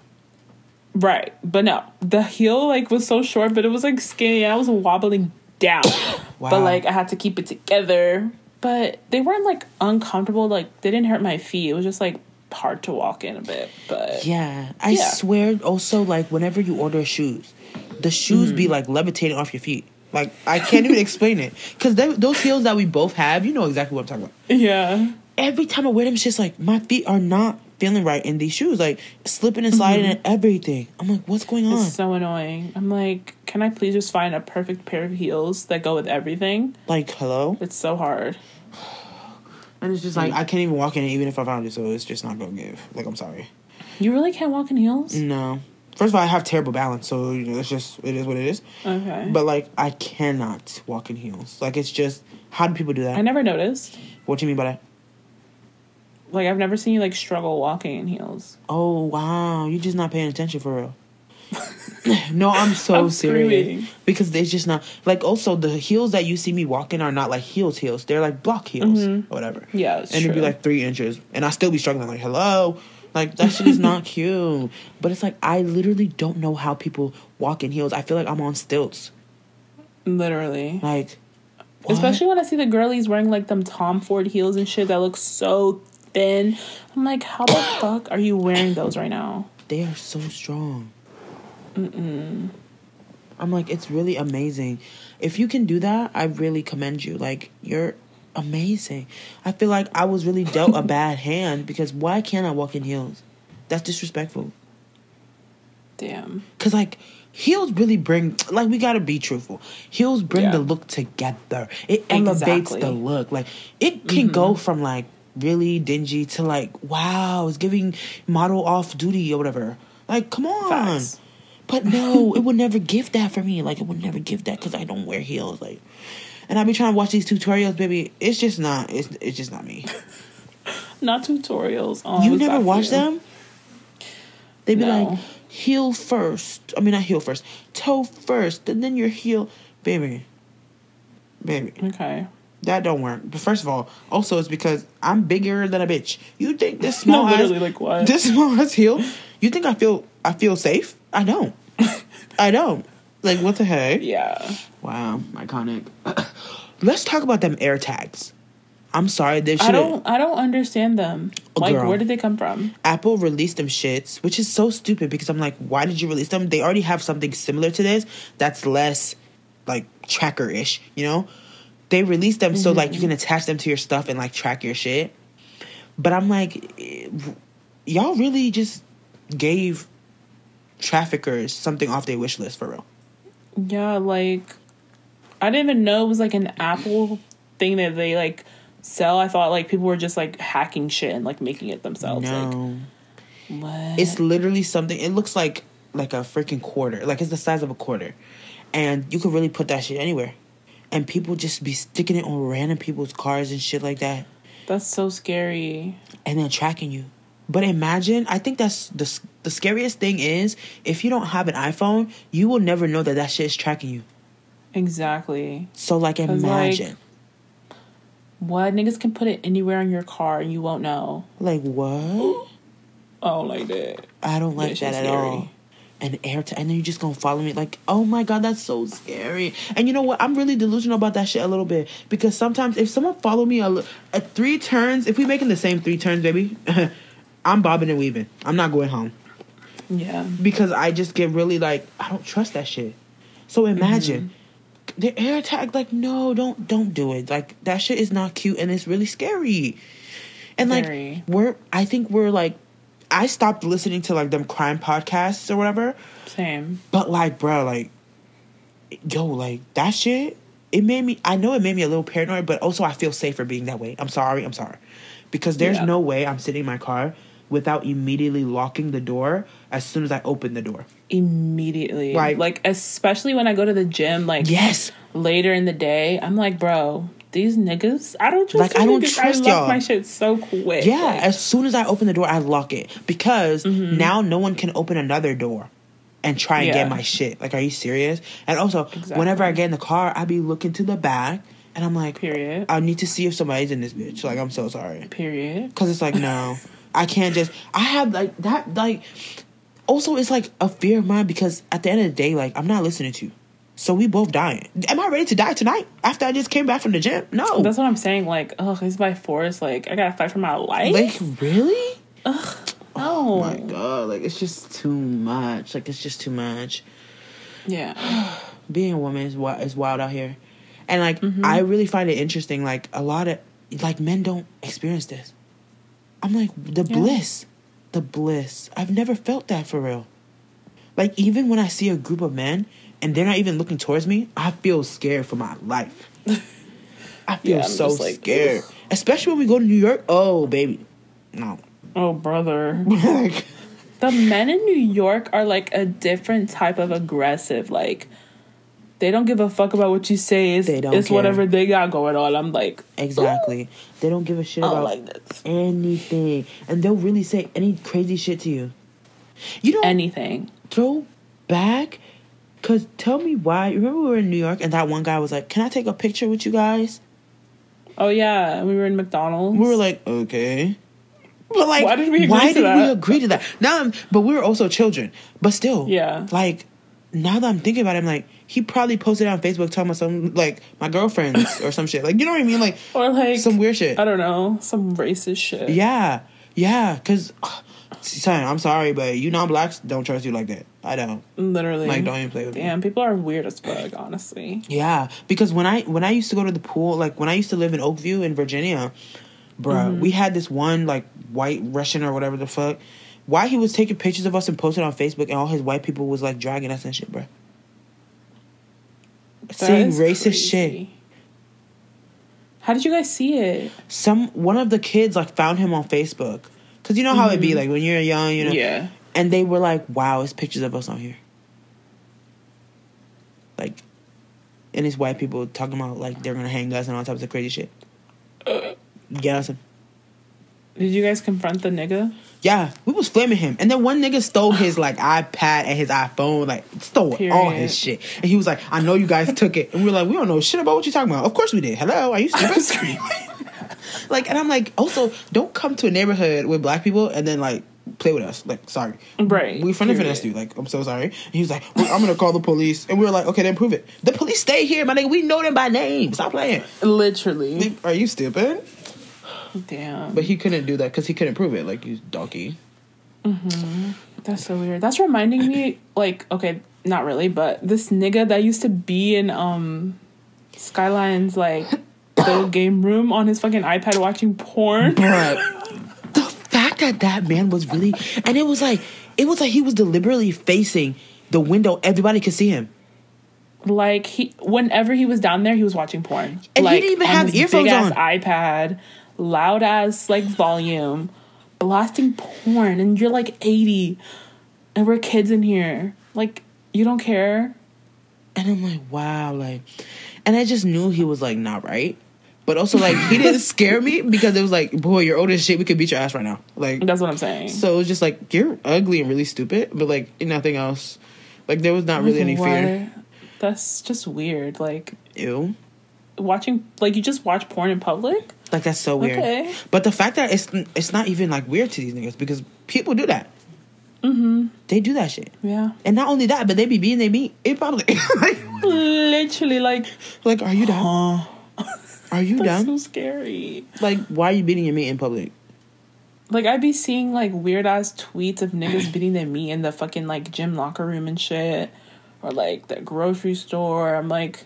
Right. But no. The heel like was so short, but it was like skinny and I was wobbling down. Wow. But like I had to keep it together. But they weren't like uncomfortable, like they didn't hurt my feet. It was just like hard to walk in a bit. But Yeah, I Yeah. swear. Also, like whenever you order shoes, the shoes Mm-hmm. be like levitating off your feet. Like I can't even explain it because those heels that we both have, you know exactly what I'm talking about. yeah. Every time I wear them, it's just like my feet are not feeling right in these shoes, like slipping and sliding and everything. I'm like, what's going on? Mm-hmm. It's so annoying. I'm like, can I please just find a perfect pair of heels that go with everything? like, hello, It's so hard. And it's just like I can't even walk in it even if I found it, so it's just not gonna give. Like, I'm sorry. You really can't walk in heels? No. First of all, I have terrible balance, so you know, it's just it is what it is. Okay. But like, I cannot walk in heels. Like, it's just how do people do that? I never noticed. What do you mean by that? Like I've never seen you like struggle walking in heels. Oh wow, you're just not paying attention for real. no, I'm so I'm serious screaming. because it's just not like. Also, the heels that you see me walking are not like heels heels. They're like block heels mm-hmm. or whatever. Yeah, and it'd be like three inches, and I still be struggling. Like hello, like that shit is not cute. But it's like I literally don't know how people walk in heels. I feel like I'm on stilts. Literally. Like, what? Especially when I see the girlies wearing like them Tom Ford heels and shit that look so thin. I'm like, how the fuck are you wearing those right now? they are so strong. I'm like, it's really amazing. If you can do that, I really commend you. Like, you're amazing. I feel like I was really dealt a bad hand because why can't I walk in heels? That's disrespectful. Damn. Cause like heels really bring like we gotta be truthful. Heels bring Yeah. the look together. It elevates Exactly. the look. Like it can go mm-hmm. from like really dingy to like wow, it's giving model off duty or whatever. Like come on. Facts. But no, it would never give that for me. Like it would never give that because I don't wear heels. Like, and I be trying to watch these tutorials, baby. It's just not. It's it's just not me. Not tutorials. You never watch them? They be No. like heel first. I mean not heel first, toe first, and then your heel, baby. Baby, Okay. that don't work. But first of all, also it's because I'm bigger than a bitch. You think this small No, ass, like, what? This small ass heel? You think I feel I feel safe? I don't. I don't. Like what the heck? Yeah. Wow, iconic. Let's talk about them AirTags. I'm sorry, they I don't. I don't understand them. Oh, Like, girl. where did they come from? Apple released them shits, which is so stupid because I'm like, why did you release them? They already have something similar to this that's less like tracker ish, you know? They released them so like you can attach them to your stuff and like track your shit. But I'm like, eh, y'all really just gave traffickers something off their wish list for real. Yeah, like I didn't even know it was like an Apple thing that they like sell. I thought like people were just like hacking shit and like making it themselves. no. Like what? It's literally something. It looks like like a freaking quarter. Like it's the size of a quarter, and you could really put that shit anywhere. And people just be sticking it on random people's cars and shit like that, That's so scary. and then tracking you. But imagine, I think that's the the scariest thing is if you don't have an iPhone, you will never know that that shit is tracking you. Exactly. So like, imagine, What niggas can put it anywhere in your car and you won't know. like, what? Oh, like that. I don't like That that at all. And air t- and then you just gonna follow me like, oh my god, that's so scary. And you know what? I'm really delusional about that shit a little bit because sometimes if someone follow me a, a three turns, if we making the same three turns, baby, I'm bobbing and weaving. I'm not going home Yeah. because I just get really like I don't trust that shit. So imagine mm-hmm. the AirTag. Like, no, don't don't do it. Like that shit is not cute and it's really scary. And like Very. we're, I think we're like, I stopped listening to like them crime podcasts or whatever. Same. But like, bro, like, yo, like that shit. It made me. I know it made me a little paranoid, but also I feel safer being that way. I'm sorry. I'm sorry, because there's Yeah. no way I'm sitting in my car without immediately locking the door as soon as I open the door. Immediately. Like- like especially when I go to the gym, like Yes. later in the day, I'm like, bro, these niggas, I don't trust Like, I don't niggas. trust I lock y'all. my shit so quick. Yeah, Like, as soon as I open the door, I lock it because Mm-hmm. now no one can open another door and try and Yeah. get my shit. Like, are you serious? And also, Exactly. whenever I get in the car, I be looking to the back and I'm like, period. I need to see if somebody's in this bitch. Like, I'm so sorry. period. Because it's like, no, I can't just. I have like that. Like, also, it's like a fear of mine because at the end of the day, like, I'm not listening to you. So we both dying. Am I ready to die tonight after I just came back from the gym? No. That's what I'm saying. Like, oh, it's by force. Like, I gotta fight for my life. like, really? Oh no. Oh my god, like it's just too much. Like it's just too much. Yeah. Being a woman is wild, is wild out here, and like mm-hmm. I really find it interesting. Like a lot of like men don't experience this. I'm like the Yeah. bliss, the bliss. I've never felt that for real. Like even when I see a group of men and they're not even looking towards me, I feel scared for my life. I feel Yeah, so like, scared, ugh. especially when we go to New York. Oh baby, no. Oh, brother. like, The men in New York are like a different type of aggressive. Like, they don't give a fuck about what you say. It's, They don't it's care. whatever they got going on. I'm like, Exactly. They don't give a shit about like anything. And they'll really say any crazy shit to you. You don't Anything. throw back cause tell me why. Remember we were in New York and that one guy was like, Can I take a picture with you guys? Oh, yeah. We were in McDonald's. We were like, Okay. But like Why did we agree why to did we that? agree to that? Now I'm but we were also children. But still. Yeah. Like now that I'm thinking about it, I'm like, he probably posted on Facebook talking about some like my girlfriends or some shit. Like you know what I mean? Like or like, some weird shit. I don't know, some racist shit. Yeah, yeah. Cause, son, I'm sorry, but you non-blacks don't trust you like that. I don't. Literally. Like, don't even play with me. Damn, people are weird as fuck, honestly. Yeah, because when I when I used to go to the pool, like when I used to live in Oakview in Virginia, bruh, Mm-hmm. we had this one like white Russian or whatever the fuck. Why he was taking pictures of us and posting on Facebook, and all his white people was like dragging us and shit, bro. That Saying racist crazy. shit. How did you guys see it? Some one of the kids like found him on Facebook, cause you know how it be like when you're young, you know. Mm-hmm. Yeah. And they were like, "Wow, it's pictures of us on here." Like, and it's white people talking about like they're gonna hang us and all types of crazy shit. Get us. Did you guys confront the nigga? Yeah, we was flaming him, and then one nigga stole his like iPad and his iPhone, like stole all his shit. And he was like, "I know you guys took it," and we were like, "We don't know shit about what you're talking about." Of course we did. Hello, are you stupid? like, and I'm like, also, don't come to a neighborhood with black people and then like play with us. Like, sorry, Right, We friendly period. finesse you. Like, I'm so sorry. And he was like, well, I'm gonna call the police, and we were like, okay, then prove it. The police stay here, my nigga. We know them by name. Stop playing. Literally. Are you stupid? Damn. But he couldn't do that because he couldn't prove it. Like, he's donkey. That's so weird. That's reminding me, like, okay, not really, but this nigga that used to be in um Skyline's like the game room on his fucking iPad watching porn. But the fact that that man was really, and it was like, it was like he was deliberately facing the window. Everybody could see him. Like he, whenever he was down there, he was watching porn. And he like, didn't even on have his earphones on. iPad, loud ass like volume, blasting porn, and you're like eighty, and we're kids in here. Like you don't care. And I'm like, wow, like, and I just knew he was like not right. But also, like, he didn't scare me because it was like, boy, you're old as shit. We could beat your ass right now. Like, That's what I'm saying. so it was just like, you're ugly and really stupid, but like, nothing else. Like, there was not really any fear. That's just weird. Like Ew. watching, like you just watch porn in public. Like, that's so weird. Okay. But the fact that it's it's not even like weird to these niggas because people do that. Mm-hmm. They do that shit. Yeah, And not only that, but they be beating they meat in public. like, literally, like, like, are you down? huh? Are you That's down? so scary. Like, why are you beating your meat in public? Like I'd be seeing like weird ass tweets of niggas beating their meat in the fucking like gym locker room and shit, or like the grocery store. I'm like,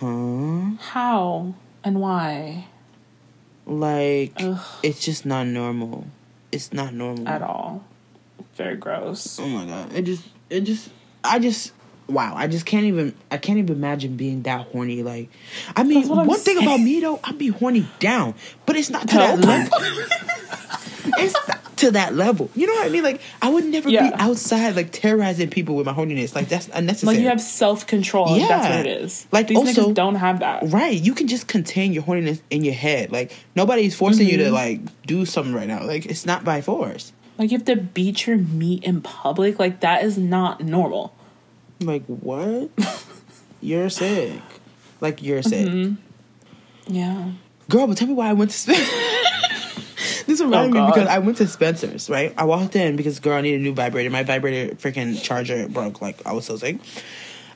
Huh? how and why Like, Ugh. it's just not normal. It's not normal at all? Very gross. Oh my god! It just, it just, I just, wow! I just can't even, I can't even imagine being that horny. Like, I mean, That's what I'm one thing about me though, I'd be horny down, but it's not to that level. it's to that level. You know what I mean? Like, I would never be outside like terrorizing people with my horniness. Like, that's unnecessary. Like you have self control. Yeah, That's what it is. Like, these also- niggas don't have that. Right, you can just contain your horniness in your head. Like nobody's forcing you to Mm-hmm. like do something right now. Like it's not by force. Like you have to beat your meat in public. Like that is not normal. Like what? you're sick. Like you're sick. Mm-hmm. Yeah. Girl, but tell me why I went to Spencer's. this reminded Oh, me because I went to Spencer's, right? I walked in because girl, I need a new vibrator. My vibrator freaking charger broke. Like I was so sick.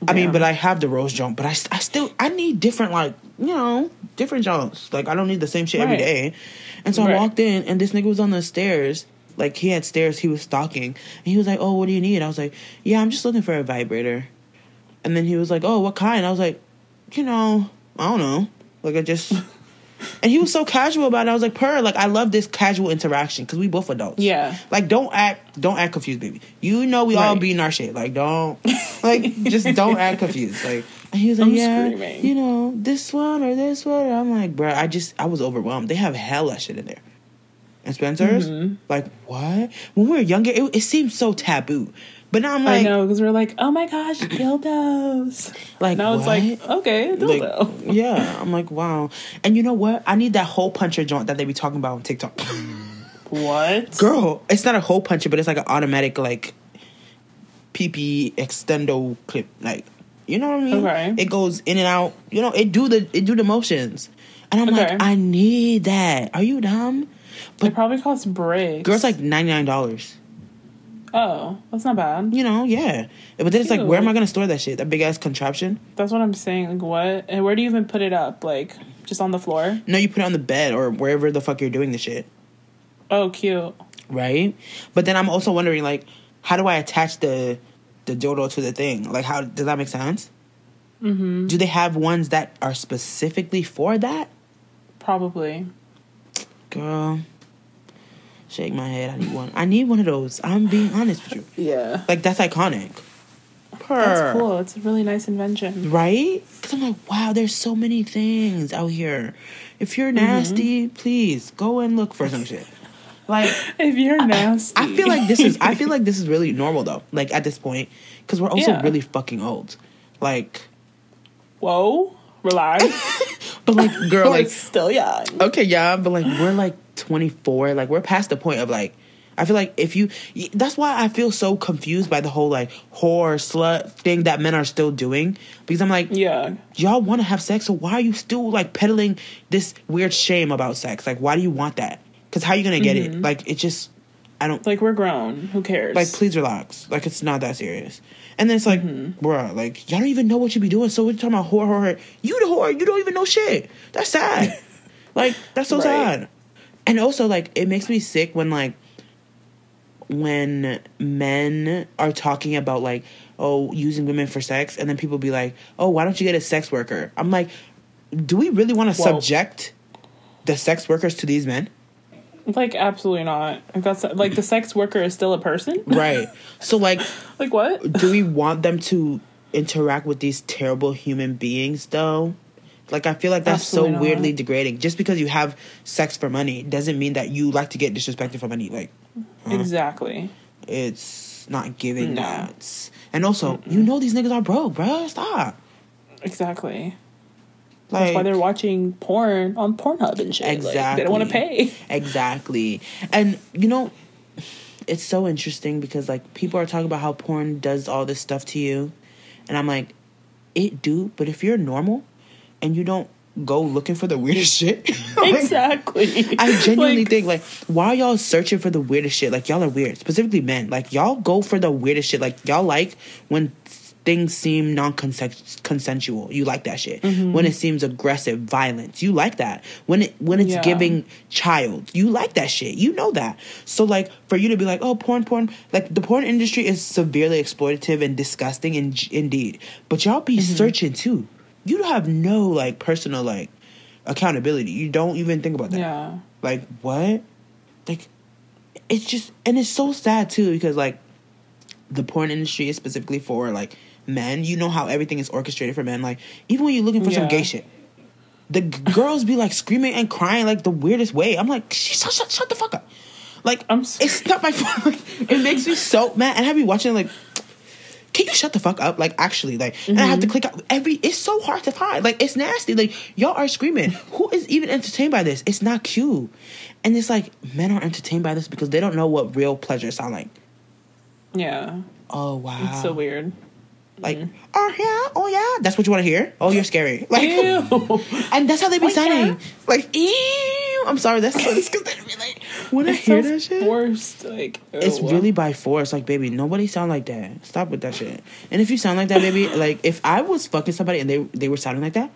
I mean, but I have the rose jump, but I, I still I need different like you know different jumps. Like I don't need the same shit every Right. day. And so I walked in, and this nigga was on the stairs. Like he had stairs, he was stalking, and he was like, "Oh, what do you need?" I was like, "Yeah, I'm just looking for a vibrator." And then he was like, "Oh, what kind?" I was like, "You know, I don't know." Like I just, and he was so casual about it. I was like, "Per, like I love this casual interaction because we both adults." Yeah. Like don't act, don't act confused, baby. You know we all be in our shit. Like don't, like just don't act confused. Like and he was like, I'm "Yeah, screaming. you know this one or this one." And I'm like, "Bro, I just I was overwhelmed. They have hella shit in there." And Spencer's, Mm-hmm. like what? When we were younger, it, it seemed so taboo. But now I'm like, I know because we're like, oh my gosh, dildos. like now it's like, okay, Like, dildo. yeah, I'm like, wow. And you know what? I need that hole puncher joint that they be talking about on TikTok. what? Girl, it's not a hole puncher, but it's like an automatic like PP extendo clip. Like, you know what I mean? Okay. It goes in and out. You know, it do the it do the motions. And I'm Okay. like, I need that. Are you dumb? But It probably costs bricks. Girls like ninety nine dollars. Oh, that's not bad. You know, yeah. But then it's like, where am I gonna store that shit? That big ass contraption? That's what I'm saying. Like, what? And where do you even put it up? Like, just on the floor? No, you put it on the bed or wherever the fuck you're doing the shit. Oh, cute. right? But then I'm also wondering, like, how do I attach the the dildo to the thing? Like, how does that make sense? Mm-hmm. Do they have ones that are specifically for that, Probably. girl? Shake my head. I need one. I need one of those. I'm being honest with you. Yeah. Like that's iconic. That's cool. It's a really nice invention. Right? Because I'm like, wow, there's so many things out here. If you're Mm-hmm. nasty, please go and look for some shit. Like, If you're nasty. I feel like this is. I feel like this is really normal though. Like at this point, because we're also Yeah. really fucking old. Like, Whoa. Relax. But like, girl, like, still young. okay, yeah, but like, we're like 24. Like, we're past the point of like. I feel like if you, that's why I feel so confused by the whole like whore slut thing that men are still doing because I'm like, Yeah. y'all want to have sex, so why are you still like peddling this weird shame about sex? Like, why do you want that? Because how are you gonna get it? Mm-hmm. Like, it just, I don't Like we're grown. Who cares? like. Please relax. Like, it's not that serious. And then it's like, mm-hmm. bruh, like y'all don't even know what you be doing. So we're talking about whore, whore, whore. You the whore. You don't even know shit. That's sad. like, that's so Right. sad. And also, like, it makes me sick when like when men are talking about like oh using women for sex and then people be like oh why don't you get a sex worker i'm like do we really want to subject the sex workers to these men Like absolutely not. Like that's like the sex worker is still a person. right so like Like what? do we want them to interact with these terrible human beings though like i feel like that's Absolutely so not. weirdly degrading just because you have sex for money doesn't mean that you like to get disrespected for money like Exactly. it's not giving No. that and also you know these niggas are broke bro stop Exactly. Like That's why they're watching porn on Pornhub and shit. Like, they don't want to pay. Exactly. And you know, it's so interesting because like people are talking about how porn does all this stuff to you. And I'm like, it do, but if you're normal and you don't go looking for the weirdest shit. like, exactly. I genuinely Like, think like why y'all searching for the weirdest shit? Like y'all are weird, specifically men. Like y'all go for the weirdest shit. Like y'all like when things seem non-consensual. You like that shit. Mm-hmm. When it seems aggressive, violence, you like that. When it when it's Yeah. giving child, you like that shit. You know that. So like for you to be like, oh, porn, porn, like the porn industry is severely exploitative and disgusting, in, indeed. But y'all be Mm-hmm. searching too. You have no like personal like accountability. You don't even think about that. yeah. Like what? Like it's just and it's so sad too because like the porn industry is specifically for like men. You know how everything is orchestrated for men. Like even when you're looking for some gay shit, the g- girls be like screaming and crying like the weirdest way. I'm like, shut, shut, shut the fuck up. Like I'm s- it's not my fault. Like, it makes me so mad. And I be watching like. Can you shut the fuck up? Like actually, like, and I have to Mm-hmm. click out every. It's so hard to find. Like, it's nasty. Like, y'all are screaming. Who is even entertained by this? It's not cute. And it's like men are entertained by this because they don't know what real pleasure sound like. Yeah. Oh wow, It's so weird. Like, oh yeah, oh yeah. That's what you want to hear. Oh, you're scary. Like, Ew. and that's how they be Oh, sounding. yeah. Like, ew. I'm sorry. That's so disgusting. Like, when I hear so that shit, forced. Like it's really by force. Like, baby, nobody sound like that. Stop with that shit. And if you sound like that, baby, like if I was fucking somebody and they they were sounding like that,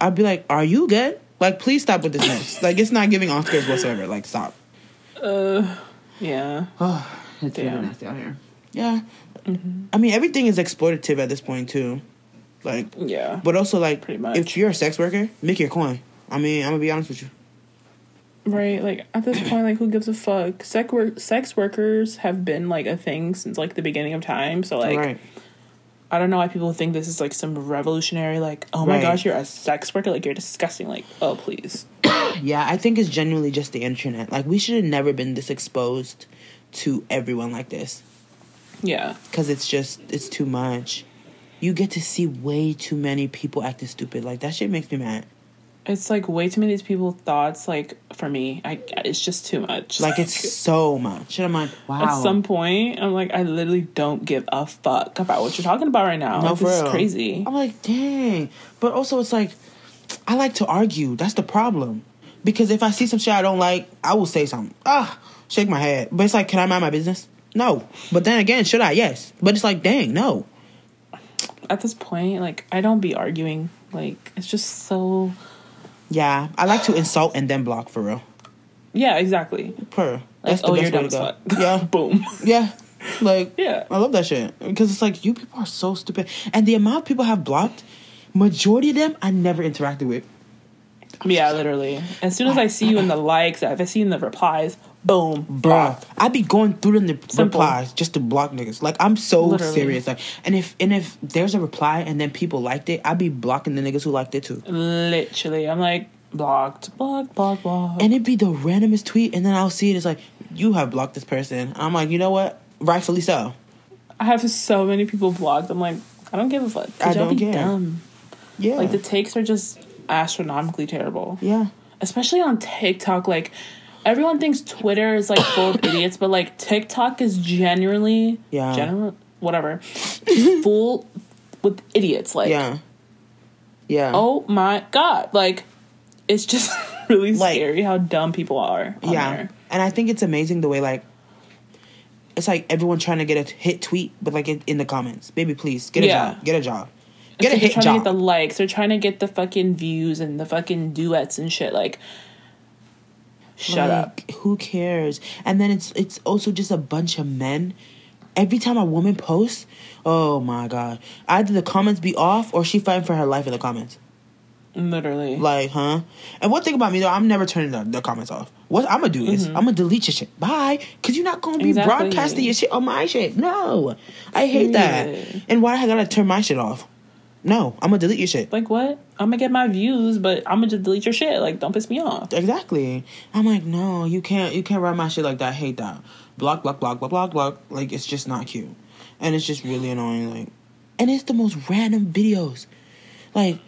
I'd be like, "Are you good? Like, please stop with this mess. like, it's not giving Oscars whatsoever. Like, stop." Uh, yeah. Oh, it's really nasty out here. Yeah, Mm-hmm. I mean everything is exploitative at this point too. Like, Yeah. but also like, if you're a sex worker, make your coin. I mean, I'm gonna be honest with you. Right, like at this point, like who gives a fuck? Sex work, sex workers have been like a thing since like the beginning of time. So like, right. I don't know why people think this is like some revolutionary. Like, oh my Right. gosh, you're a sex worker. Like you're disgusting. Like, oh please. Yeah, I think it's genuinely just the internet. Like, we should have never been this exposed to everyone like this Yeah, because it's just it's too much. You get to see way too many people acting stupid. Like that shit makes me mad. it's like way too many people thoughts. Like for me, I it's just too much. Like it's so much. And I'm like, wow. At some point, I'm like, I literally don't give a fuck about what you're talking about right now. No, like, for this is crazy. I'm like, dang. But also, it's like, I like to argue. That's the problem. Because if I see some shit I don't like, I will say something. Ah, shake my head. But it's like, can I mind my business? No. But then again, should I? Yes. But it's like, dang, no. At this point, like I don't be arguing. Like it's just so. Yeah, I like to insult and then block for real. Yeah, exactly. Per. Like, That's the oh, best you're way to go. Yeah. Boom. Yeah. Like, Yeah. I love that shit. Because it's like, you people are so stupid. And the amount of people have blocked, majority of them I never interacted with. Yeah, literally. As soon as I see you in the likes, if I see you in the replies, boom, Bruh, block. I be going through them the Simple. replies just to block niggas. Like I'm so Literally. serious. Like, and if and if there's a reply and then people liked it, I'd be blocking the niggas who liked it too. Literally, I'm like blocked, block, block, block. And it'd be the randomest tweet, and then I'll see it. It's like you have blocked this person. I'm like, you know what? Rightfully so. I have so many people blocked. I'm like, I don't give a fuck. I don't be care. Dumb. Yeah. Like the takes are just astronomically terrible. yeah. Especially on TikTok. Like everyone thinks Twitter is like full of idiots, but like TikTok is genuinely Yeah. general whatever. Full with idiots. Like yeah. Yeah. oh my god. Like it's just really Like- scary how dumb people are. On yeah. There. And I think it's amazing the way like it's like everyone trying to get a hit tweet, but like in, in the comments, baby, please get a Yeah. job, get a job, It's get a like they're hit trying job. to get the likes. They're trying to get the fucking views and the fucking duets and shit. Like, shut up. Who cares? And then it's it's also just a bunch of men. Every time a woman posts, oh my god, either the comments be off or she fighting for her life in the comments. Literally. Like, huh? And one thing about me though, I'm never turning the, the comments off. What I'm gonna do is I'm gonna delete your shit. Bye, because you're not gonna be Mm-hmm. Exactly. broadcasting your shit on my shit. No, I hate that. And why I gotta turn my shit off? No, I'm gonna delete your shit. like, what? I'm gonna get my views, but I'm gonna just delete your shit. Like, don't piss me off. Exactly. I'm like, no, you can't you can't write my shit like that. I hate that. Block, block, block, block, block, block. Like it's just not cute. And it's just really annoying. Like and it's the most random videos. Like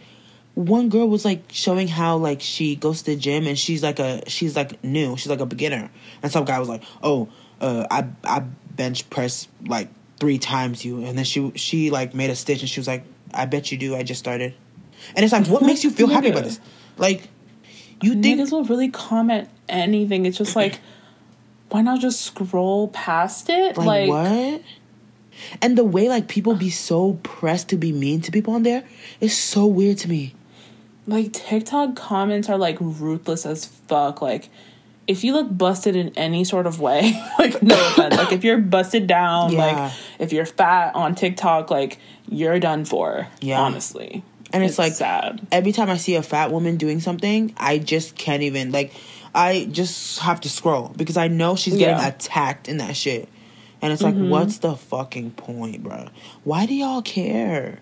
one girl was like showing how like she goes to the gym and she's like a she's like new. She's like a beginner. And some guy was like, Oh, uh I I bench press like three times you and then she she like made a stitch and she was like, I bet you do, I just started. And it's like, what makes you feel happy about this? Like you think Niggas will really comment anything. It's just like, why not just scroll past it? Like, what? And the way like people be so pressed to be mean to people on there is so weird to me. Like TikTok comments are like ruthless as fuck. Like if you look busted in any sort of way, like no offense, like if you're busted down, Yeah. like if you're fat on TikTok, like you're done for. Yeah. honestly, And it's, like sad. every time I see a fat woman doing something, I just can't even like I just have to scroll because I know she's getting Yeah. attacked in that shit. And it's like, mm-hmm. what's the fucking point, bro? Why do y'all care?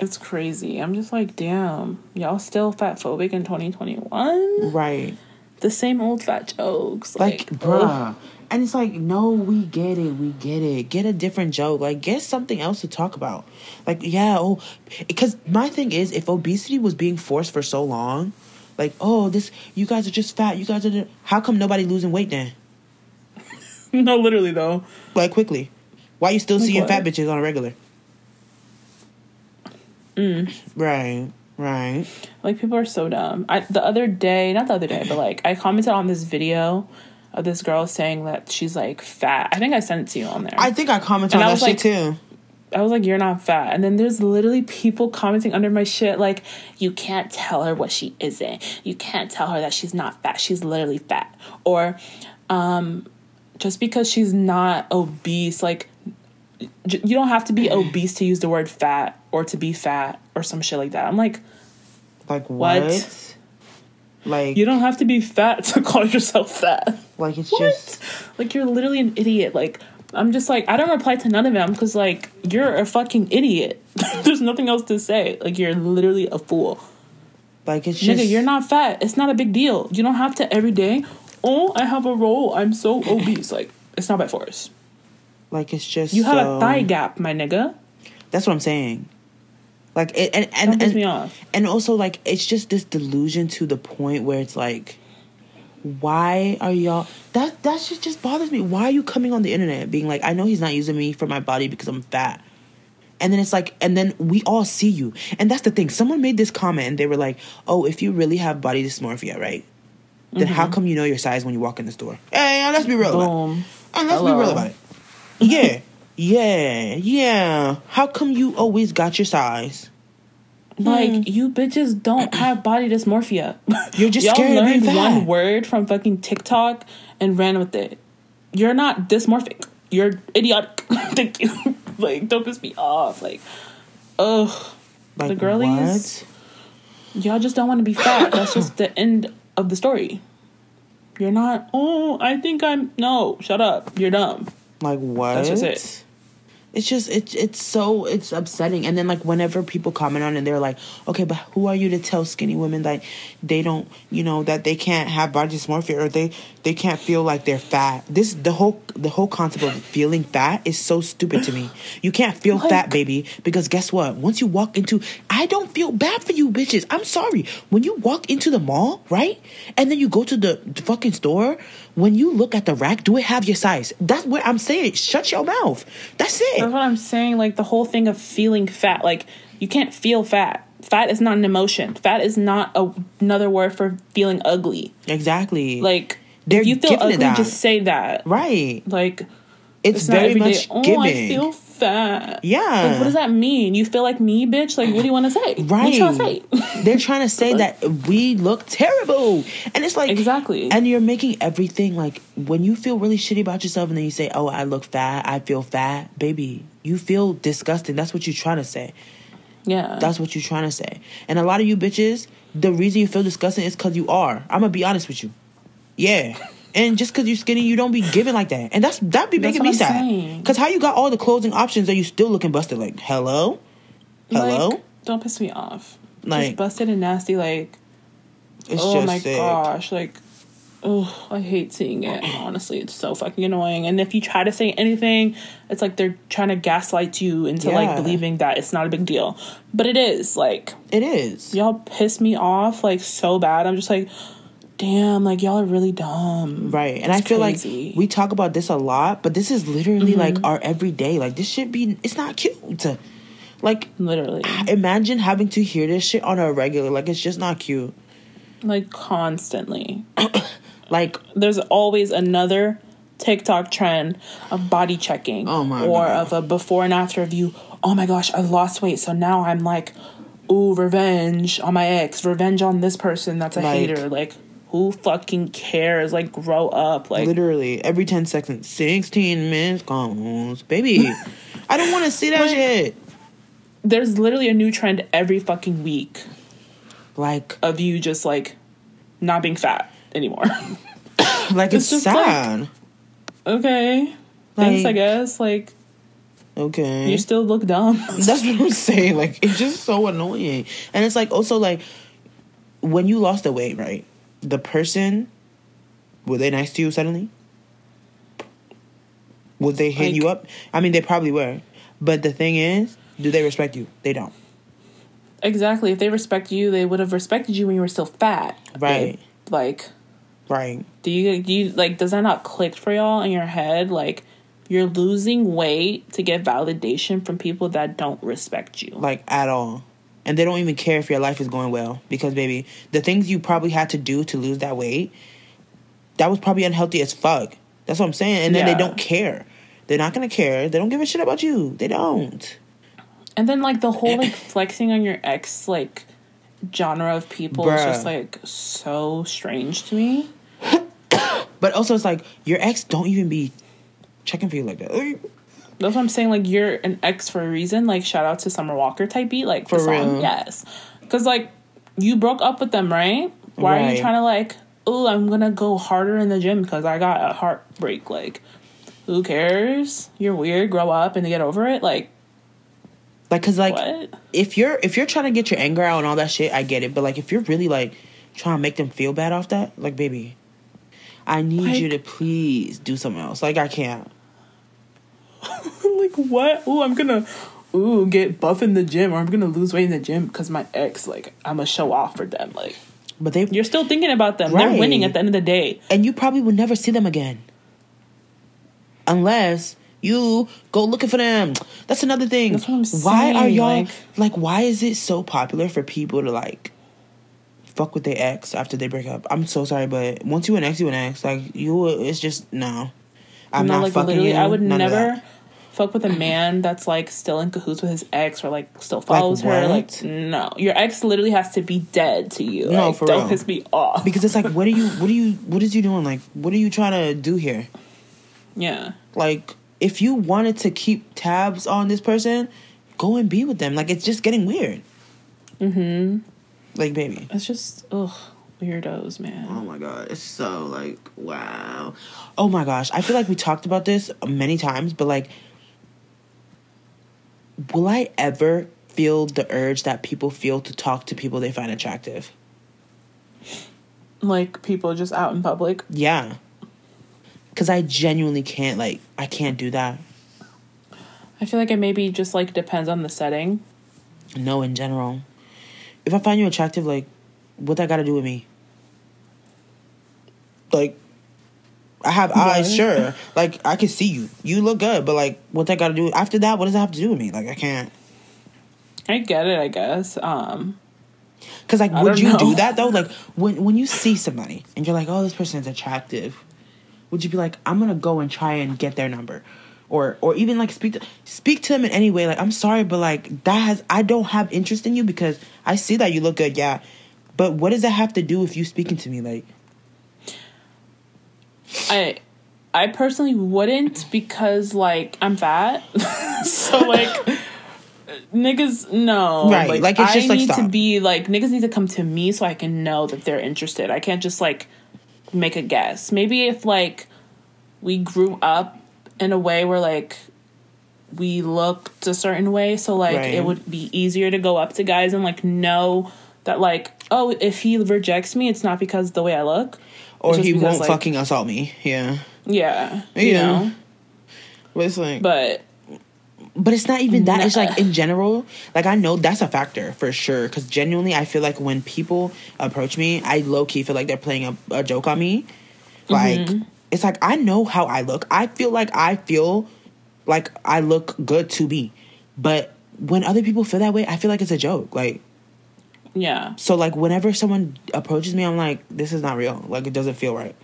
It's crazy. I'm just like, damn, y'all still fat phobic in 2021? Right. The same old fat jokes, Like, like, ugh. And it's like, no, we get it, we get it. Get a different joke. Like, get something else to talk about. Like, yeah, oh, because my thing is, if obesity was being forced for so long, like, oh, this, you guys are just fat. You guys are, how come nobody losing weight then? no, literally though. Like, quickly. Why you still Like seeing what? fat bitches on a regular? Mm. Right, right. Like people are so dumb. I the other day, not the other day, but like I commented on this video of this girl saying that she's like fat. I think I sent it to you on there. I think I commented And on I that was shit too. I was like, "You're not fat," and then there's literally people commenting under my shit like, "You can't tell her what she isn't. You can't tell her that she's not fat. She's literally fat." Or, um, just because she's not obese, like, j- you don't have to be obese to use the word fat or to be fat or some shit like that. I'm like, Like, what? What? Like, you don't have to be fat to call yourself fat. like it's What? just. Like you're literally an idiot. Like I'm just like I don't reply to none of them because like you're a fucking idiot. There's nothing else to say. Like you're literally a fool. Like, it's just. Nigga, you're not fat. It's not a big deal. You don't have to every day. Oh, I have a roll. I'm so obese. Like it's not by force. Like, it's just. You have so- a thigh um, gap, my nigga. That's what I'm saying. Like it, and and and, me off. and also like it's just this delusion to the point where it's like, why are y'all that that shit just bothers me. Why are you coming on the internet being like, I know he's not using me for my body because I'm fat. And then it's like, and then we all see you. And that's the thing. Someone made this comment and they were like, oh, if you really have body dysmorphia, right? Then how mm-hmm. come you know your size when you walk in the store? Hey, let's be real about it. Boom. And let's be real about it. Yeah. Yeah. Yeah. How come you always got your size? Like hmm. you bitches don't have body dysmorphia. You're just Y'all scared of being learned fat. one word from fucking TikTok and ran with it. You're not dysmorphic. You're idiotic. Thank you. like don't piss me off. Like, ugh. Like, the girlies. Y'all just don't want to be fat. That's just the end of the story. You're not. Oh, I think I'm. No, shut up. You're dumb. Like what? That's just it. It's just it's it's so it's upsetting. And then like whenever people comment on it, they're like, okay, but who are you to tell skinny women that they don't, you know, that they can't have body dysmorphia or they they can't feel like they're fat. This the whole the whole concept of feeling fat is so stupid to me. You can't feel Like- fat, baby, because guess what? Once you walk into, I don't feel bad for you, bitches. I'm sorry. When you walk into the mall, right, and then you go to the fucking store. When you look at the rack, do it have your size? That's what I'm saying. Shut your mouth. That's it. That's what I'm saying. Like the whole thing of feeling fat. Like you can't feel fat. Fat is not an emotion. Fat is not a, another word for feeling ugly. Exactly. Like They're if you feel ugly, just say that. right. Like It's, it's not very every day. much Oh, giving. I feel fat. Yeah. Like, what does that mean? You feel like me, bitch? Like, what do you want to say? What you trying to Right. say? They're trying to say that we look terrible. And it's like Exactly. And you're making everything like when you feel really shitty about yourself and then you say, "Oh, I look fat. I feel fat." Baby, you feel disgusting. That's what you're trying to say. yeah. That's what you're trying to say. And a lot of you bitches, the reason you feel disgusting is cuz you are. I'm going to be honest with you. Yeah. And just because you're skinny, you don't be giving like that. And that's that be making me I'm sad. saying. Because how you got all the closing options and you still looking busted? Like, hello? Hello? Like, don't piss me off. Like- just busted and nasty. Like, it's oh my sick. gosh. Like, oh, I hate seeing it. Honestly, it's so fucking annoying. And if you try to say anything, it's like they're trying to gaslight you into Yeah. like believing that it's not a big deal. But it is. Like, It is. y'all piss me off like so bad. I'm just like, damn. Like y'all are really dumb. Right. And I feel crazy. Mm-hmm. like we talk about this a lot, but this is literally like our everyday. Like this should be it's not cute. Like Literally. imagine having to hear this shit on a regular. Like it's just not cute. Like constantly. Like there's always another TikTok trend of body checking Oh my or God. of a before and after of you. Oh my gosh, I lost weight, so now I'm like, ooh, revenge on my ex, revenge on this person that's a Like- hater. Like, who fucking cares? Like, grow up. Like, literally every 10 seconds 16 minutes goes. Baby, I don't want to see that Like- shit. there's literally a new trend every fucking week Like of you just like not being fat anymore. like it's, It's just like- sad. okay, thanks. I guess like okay. you still look dumb. That's what I'm saying. Like it's just so annoying. And it's like also like when you lost the weight, right? The person were they nice to you suddenly? Would they hit Like- you up? I mean they probably were. But the thing is, do they respect you? They don't. Exactly. If they respect you, they would have respected you when you were still fat. Right. Like, Right. do you do you like does that not click for y'all in your head? Like you're losing weight to get validation from people that don't respect you. Like at all. And they don't even care if your life is going well. Because baby, the things you probably had to do to lose that weight, that was probably unhealthy as fuck. That's what I'm saying. And then Yeah. they don't care. They're not gonna care. They don't give a shit about you. They don't. And then like the whole like flexing on your ex like genre of people is just like so strange to me. But also, it's like your ex don't even be checking for you like that. Like, That's what I'm saying. Like you're an ex for a reason. Like shout out to Summer Walker type beat. Like For the song, real. yes. Because like you broke up with them, right? Why are you trying to like? Oh, I'm gonna go harder in the gym because I got a heartbreak. Like, who cares? You're weird. Grow up and get over it. Like like, cause like what? if you're if you're trying to get your anger out and all that shit, I get it. But like if you're really like trying to make them feel bad off that, like baby, I need you to please do something else. Like I can't. like what? Oh, I'm gonna. Ooh, get buff in the gym, or I'm gonna lose weight in the gym because my ex, like, I'm gonna show off for them. Like, But they you're still thinking about them. They're winning at the end of the day. and you probably will never see them again, unless you go looking for them. That's another thing. That's what I'm why are saying, y'all like- like why is it so popular for people to like fuck with their ex after they break up? I'm so sorry, but once you an ex, you an ex. Like you, it's just no. I'm no, not like fucking you. I would never fuck with a man that's like still in cahoots with his ex or like still follows her. what? Like, no, your ex literally has to be dead to you. No, Like, for don't real. piss me off. because it's like, what are you? What are you? What is you doing? Like, what are you trying to do here? yeah, Like, if you wanted to keep tabs on this person, go and be with them. Like, it's just getting weird. Mm-hmm. Like, baby. It's just ugh, weirdos, man. Oh my god, it's so like wow. Oh my gosh, I feel like we talked about this many times, but like, will I ever feel the urge that people feel to talk to people they find attractive? Like people just out in public. Yeah, because I genuinely can't. Like, I can't do that. I feel like it maybe just like depends on the setting. No, in general, if I find you attractive, like, what that got to do with me? Like, I have eyes, sure. Like, I can see you. You look good, but like, what that got to do after that? What does that have to do with me? Like, I can't. I get it, I guess. Um Cause like, I would you know. do that though? Like, when when you see somebody and you're like, oh, this person is attractive, would you be like, I'm gonna go and try and get their number, or or even like speak to speak to them in any way? Like, I'm sorry, but like that has I don't have interest in you because I see that you look good, yeah, but what does that have to do with you speaking to me? Like, I I personally wouldn't because like I'm fat. so like niggas no. Right, like, it's I like, need to be like niggas need to come to me so I can know that they're interested. I can't just like make a guess. Maybe if like we grew up in a way where like we looked a certain way, so like Right. it would be easier to go up to guys and like know that like oh if he rejects me it's not because the way I look. Or he because, won't like- fucking assault me, yeah. Yeah. You Yeah. know? But it's like, but, But it's not even that. It's like in general. Like I know that's a factor for sure. Because genuinely, I feel like when people approach me, I low key feel like they're playing a, a joke on me. Like Mm-hmm. it's like I know how I look. I feel like I feel like I look good to me, but when other people feel that way, I feel like it's a joke. Like yeah. so, like whenever someone approaches me, I'm like, this is not real. Like it doesn't feel right.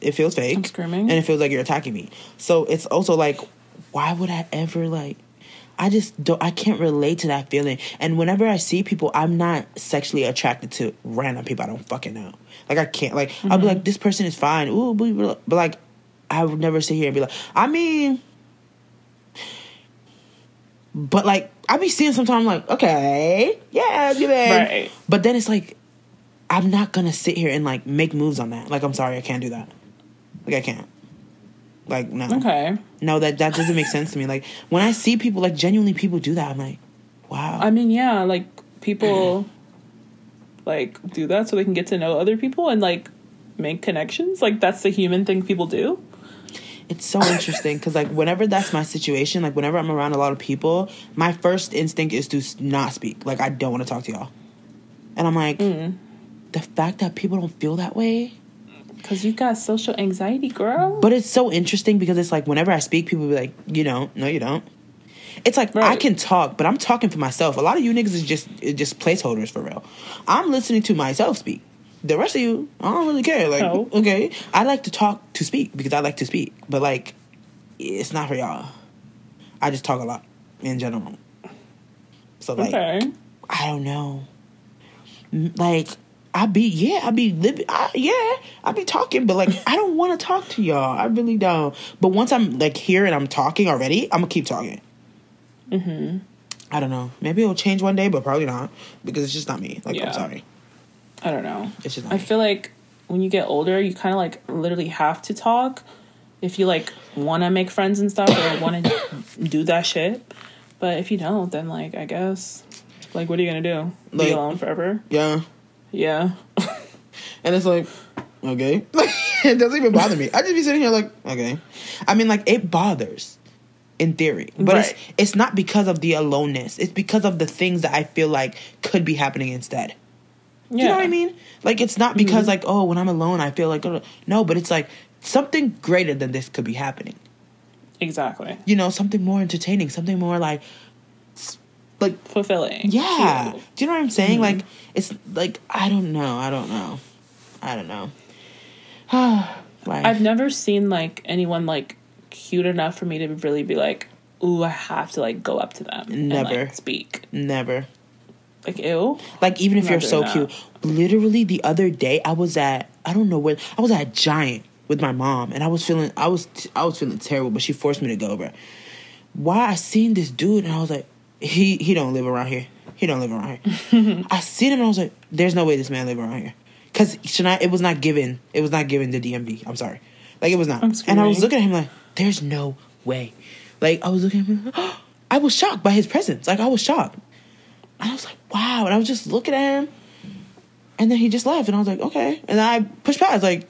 It feels fake. I'm screaming. and it feels like you're attacking me. So it's also like, why would I ever like? I just don't. I can't relate to that feeling. And whenever I see people, I'm not sexually attracted to random people I don't fucking know. Like I can't. Like I'll be mm-hmm. like, this person is fine. Ooh, but like, I would never sit here and be like, I mean. But like I be seeing sometimes like, okay, yeah, give it. Right. But then it's like, I'm not gonna sit here and like make moves on that. Like I'm sorry, I can't do that. Like I can't. Like no, Okay. no, that that doesn't make sense to me. Like when I see people, like genuinely people do that, I'm like, wow. I mean, yeah, like people like do that so they can get to know other people and like make connections. Like that's the human thing people do. It's so interesting because like whenever that's my situation, like whenever I'm around a lot of people, my first instinct is to not speak. Like I don't want to talk to y'all, and I'm like, mm. the fact that people don't feel that way. Cause you got social anxiety, girl. But it's so interesting because it's like whenever I speak, people be like, "You don't, no, you don't." It's like I can talk, but I'm talking for myself. A lot of you niggas is just is just placeholders for real. I'm listening to myself speak. The rest of you, I don't really care. Like, No. okay, I like to talk to speak because I like to speak, but like, it's not for y'all. I just talk a lot in general. So like, okay. I don't know. Like I be yeah, I be living I, yeah, I be talking, but like I don't want to talk to y'all. I really don't. But once I'm like here and I'm talking already, I'm gonna keep talking. Mm-hmm. I don't know. Maybe it'll change one day, but probably not because it's just not me. Like Yeah. I'm sorry, I don't know. it's just I feel like when you get older, you kind of like literally have to talk if you like want to make friends and stuff or want to do that shit. But if you don't, then like I guess, like what are you gonna do? Like- Be alone forever? yeah, Yeah. and it's like okay, it doesn't even bother me. I just be sitting here like okay. I mean, like it bothers in theory, but it's it's not because of the aloneness. It's because of the things that I feel like could be happening instead. Yeah. You know what I mean? Like it's not because mm-hmm. like oh when I'm alone I feel like oh, no, but it's like something greater than this could be happening. Exactly. You know, something more entertaining, something more like like Fulfilling. yeah. too. Do you know what I'm saying? Like mm-hmm. it's like I don't know, I don't know. I don't know. like I've never seen like anyone like cute enough for me to really be like, ooh, I have to like go up to them and Never. like speak. never. Like ew. Like even if you're so doing cute. Literally the other day I was at I don't know where I was at Giant with my mom and I was feeling I was I was feeling terrible, but she forced me to go over. Why I seen this dude and I was like, he he don't live around here. He don't live around here. I seen him and I was like, there's no way this man live around here. Cause Shania, it was not given. It was not given the DMV. I'm sorry. Like it was not. And I was looking at him like, there's no way. Like I was looking at him. I was shocked by his presence. Like I was shocked. And I was like, wow. And I was just looking at him. And then he just left. And I was like, okay. And I pushed past. Like,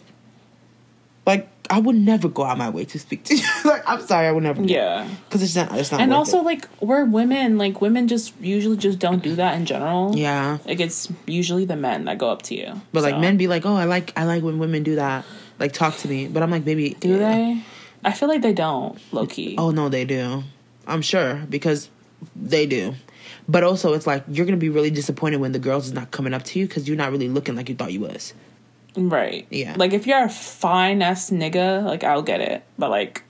like I would never go out my way to speak to you. like, I'm sorry, I would never. Yeah. Because it's not. It's not. And also, it. like, we're women. Like, women just usually just don't do that in general. yeah. Like, it's usually the men that go up to you. But like men be like, oh, I like I like when women do that. Like talk to me. But I'm like, baby, Do they? I feel like they don't, low key. Oh no, they do. I'm sure because they do. But also, it's like you're gonna be really disappointed when the girls is not coming up to you because you're not really looking like you thought you was. Right. Yeah. Like, if you're a fine ass nigga, like, I'll get it. But, like,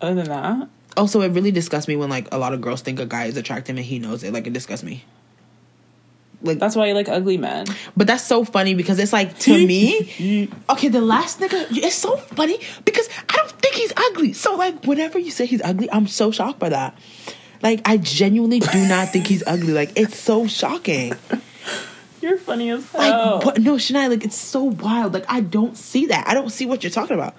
other than that, Also, it really disgusts me when like a lot of girls think a guy is attractive and he knows it. Like it disgusts me. Like, that's why you like ugly men. but that's so funny because it's like to me. Okay, the last nigga, it's so funny because I don't think he's ugly. So like, whenever you say he's ugly, I'm so shocked by that. Like, I genuinely do not think he's ugly. Like, it's so shocking. You're funny as Like, hell. but no, Shania, like it's so wild. Like I don't see that. I don't see what you're talking about.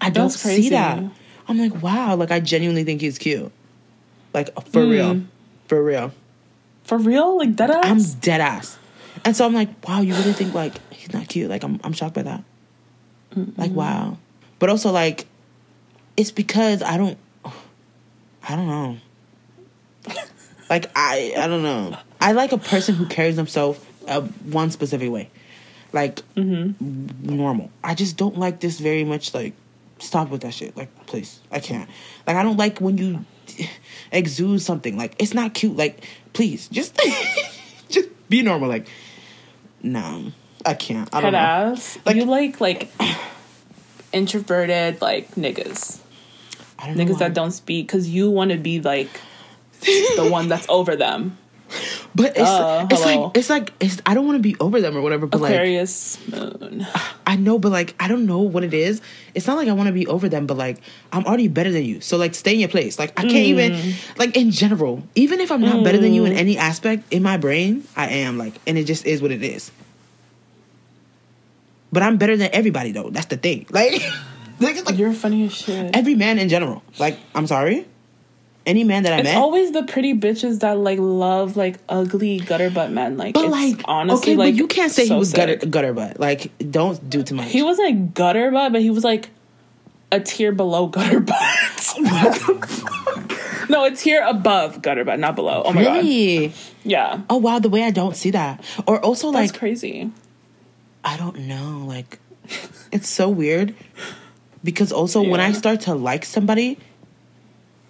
I don't see that. I'm like, wow. Like I genuinely think he's cute. Like for Hmm. real, for real. For real? Like, dead ass? I'm dead ass. And so I'm like, wow. You really think like he's not cute? Like I'm, I'm shocked by that. Like wow. But also like, it's because I don't, I don't know. Like I, I don't know. I like a person who carries themselves uh, one specific way, like mm-hmm. normal. I just don't like this very much. Like, stop with that shit. Like, please, I can't. Like, I don't like when you exude something. Like, it's not cute. Like, please, just, just be normal. Like, no, I can't. I don't Head know. Like- you like, like, introverted, like, niggas. I don't Niggas that don't speak because you want to be, like, the one that's over them. But it's Uh, it's like it's like it's. I don't want to be over them or whatever. But like, Aquarius moon. I know, but like, I don't know what it is. It's not like I want to be over them, but like, I'm already better than you. So like, stay in your place. Like, I can't even, Mm. like, in general, even if I'm not better than you in any aspect, in my brain, I am. Like, and it just is what it is. But I'm better than everybody, though. That's the thing. Like, like, like You're funny as shit. every man in general. Like, I'm sorry, any man that I It's met. always the pretty bitches that like love like ugly gutter butt men. Like, but it's like, honestly, okay, like but you can't say so he was gutter, sick. gutter butt. Like, don't do too much. He wasn't gutter butt, but he was like a tier below gutter butt. no, a tier above gutter butt, not below. Oh my god, yeah, Oh wow, the way I don't see that, or also that's like crazy. I don't know, like it's so weird because also when I start to like somebody,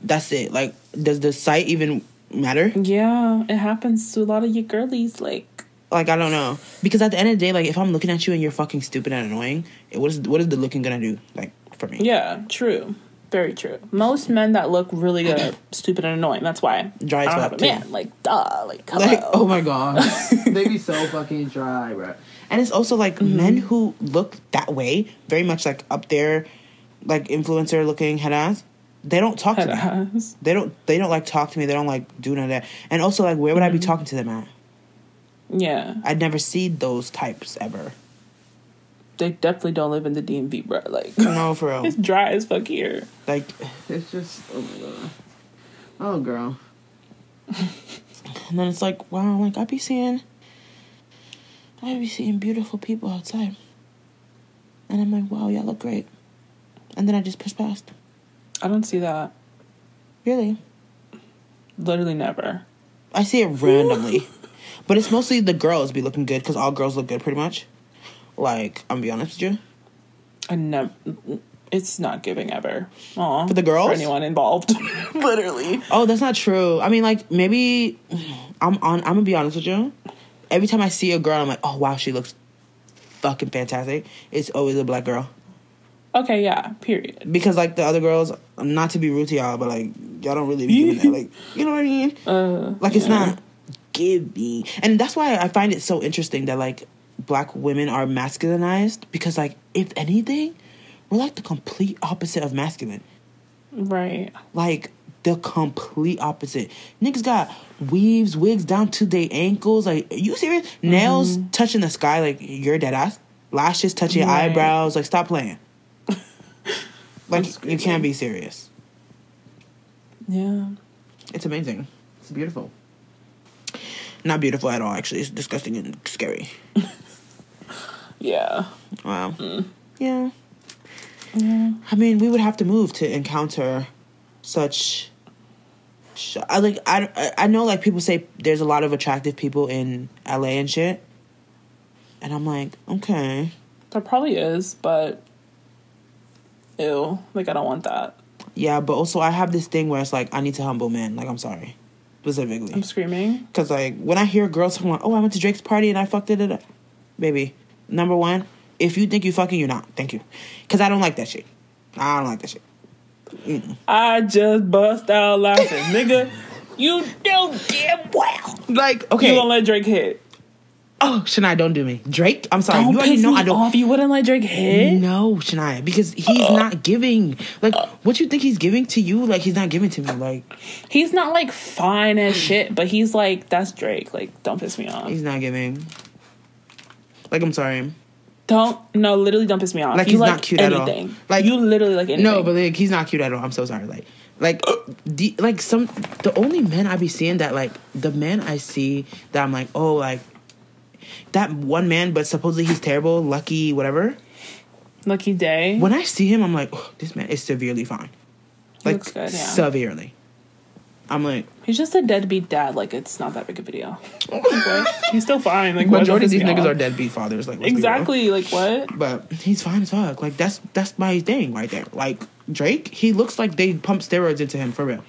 that's it. Like, does the sight even matter? Yeah, it happens to a lot of you girlies. Like, Like, I don't know because at the end of the day, like if I'm looking at you and you're fucking stupid and annoying, it, what is what is the looking gonna do? Like for me, yeah, true, very true. Most men that look really good are stupid and annoying. That's why Dry I as don't fuck, have a too. man. Like, duh, like, hello. Like, oh my god, they be so fucking dry, bro. And it's also like Mm-hmm. men who look that way, very much like up there, like influencer looking head ass. They don't talk to Head me. They don't. They don't like talk to me. They don't like do none of that. And also, like, where would I be Mm-hmm. talking to them at? Yeah, I'd never see those types ever. they definitely don't live in the DMV, bro. Like, No, for real. it's dry as fuck here. Like, it's just. Oh my god. Oh, girl. and then it's like, wow. Like, I be seeing. I be seeing beautiful people outside. And I'm like, wow, y'all look great. And then I just push past. I don't see that. Really? Literally never. I see it randomly. but it's mostly the girls be looking good because all girls look good pretty much. Like, I'm gonna be honest with you. I never. It's not giving ever. Aw, For the girls? For anyone involved. Literally. Oh, that's not true. I mean, like maybe I'm on. I'm gonna be honest with you. Every time I see a girl, I'm like, oh wow, she looks fucking fantastic. It's always a black girl Okay, yeah. Period. because like the other girls, not to be rude to y'all, but like y'all don't really be giving that. Like you know what I mean? Uh, Like it's yeah. not giving, and that's why I find it so interesting that like black women are masculinized because like if anything, we're like the complete opposite of masculine. Right. like the complete opposite. Niggas got weaves, wigs down to their ankles. Like, are you serious? Nails Mm-hmm. touching the sky. Like, you're dead ass. Lashes touching your Right. eyebrows. Like, stop playing. Like, you can't be serious. Yeah. It's amazing. It's beautiful. Not beautiful at all, actually. It's disgusting and scary. Yeah. Wow. Mm. Yeah. Yeah. I mean, we would have to move to encounter such. sh- I like. I, I- I know. Like people say, there's a lot of attractive people in LA and shit, and I'm like, okay, There probably is, but ew. Like I don't want that. yeah, but also I have this thing where it's like I need to humble men. Like I'm sorry, specifically, I'm screaming. because like when I hear girls talking about, oh, I went to Drake's party and I fucked it, up," baby. Number one, if you think you fucking, you're not. Thank you, because I don't like that shit. I don't like that shit. I just bust out laughing, nigga. You don't damn well. Like okay, You won't let Drake hit. Oh, Shania, don't do me. Drake, I'm sorry. Don't you already know me I don't. off. You wouldn't let Drake hit. No, Shania, because he's oh. not giving. Like, what you think he's giving to you? Like, he's not giving to me. Like, He's not like fine as shit, but he's like that's Drake. Like don't piss me off. he's not giving. Like, I'm sorry. Don't no, literally don't piss me off. Like, you he's like not cute at all. anything. Like- you literally like anything. No, but like, he's not cute at all. I'm so sorry. Like, like, the like some the only men I be seeing that like the men I see that I'm like, oh, like that one man, but supposedly he's terrible, lucky, whatever. Lucky Daye. When I see him, I'm like, oh, this man is severely fine. Like, good, yeah. severely. I'm like, He's just a deadbeat dad. Like it's not that big of a video. Like. He's still fine. Like majority of these niggas are deadbeat fathers. Like let's be real. Exactly. Like what? But he's fine as fuck. Like that's that's my thing right there. Like Drake, he looks like they pumped steroids into him for real.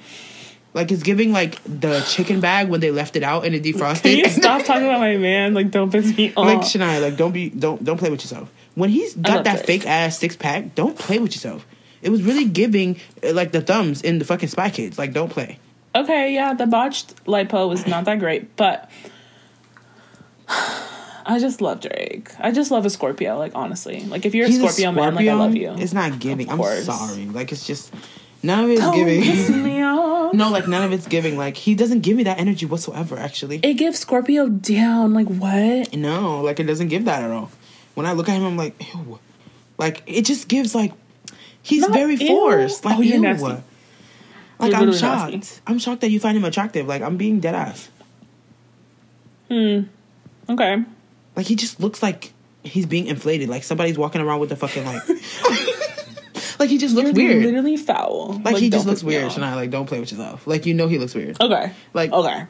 Like it's giving like the chicken bag when they left it out and it defrosted. Can you stop talking about my man? Like don't piss me off. like Shania, like don't be don't don't play with yourself. When he's got that fake ass six pack, don't play with yourself. It was really giving uh, like the thumbs in the fucking Spy Kids. Like don't play. okay, yeah, the botched lipo was not that great, but I just love Drake. I just love a Scorpio. Like honestly, like if you're a He's Scorpio, man, like I love you. It's not giving. I'm sorry. Like it's just none of it's Don't piss giving. me off. no, like none of it's giving. Like he doesn't give me that energy whatsoever. Actually, It gives Scorpio down. Like what? no, like it doesn't give that at all. When I look at him, I'm like, ew. Like it just gives like he's Not very ew. forced. Like Oh, you're ew. nasty. Like You're I'm shocked. nasty. I'm shocked that you find him attractive. Like I'm being dead ass. Hmm. Okay. Like he just looks like he's being inflated. Like somebody's walking around with a fucking like. like he just looks You're weird. literally foul. Like, he just looks weird. off. Shania, like don't play with yourself. Like you know he looks weird. Okay. Like Okay.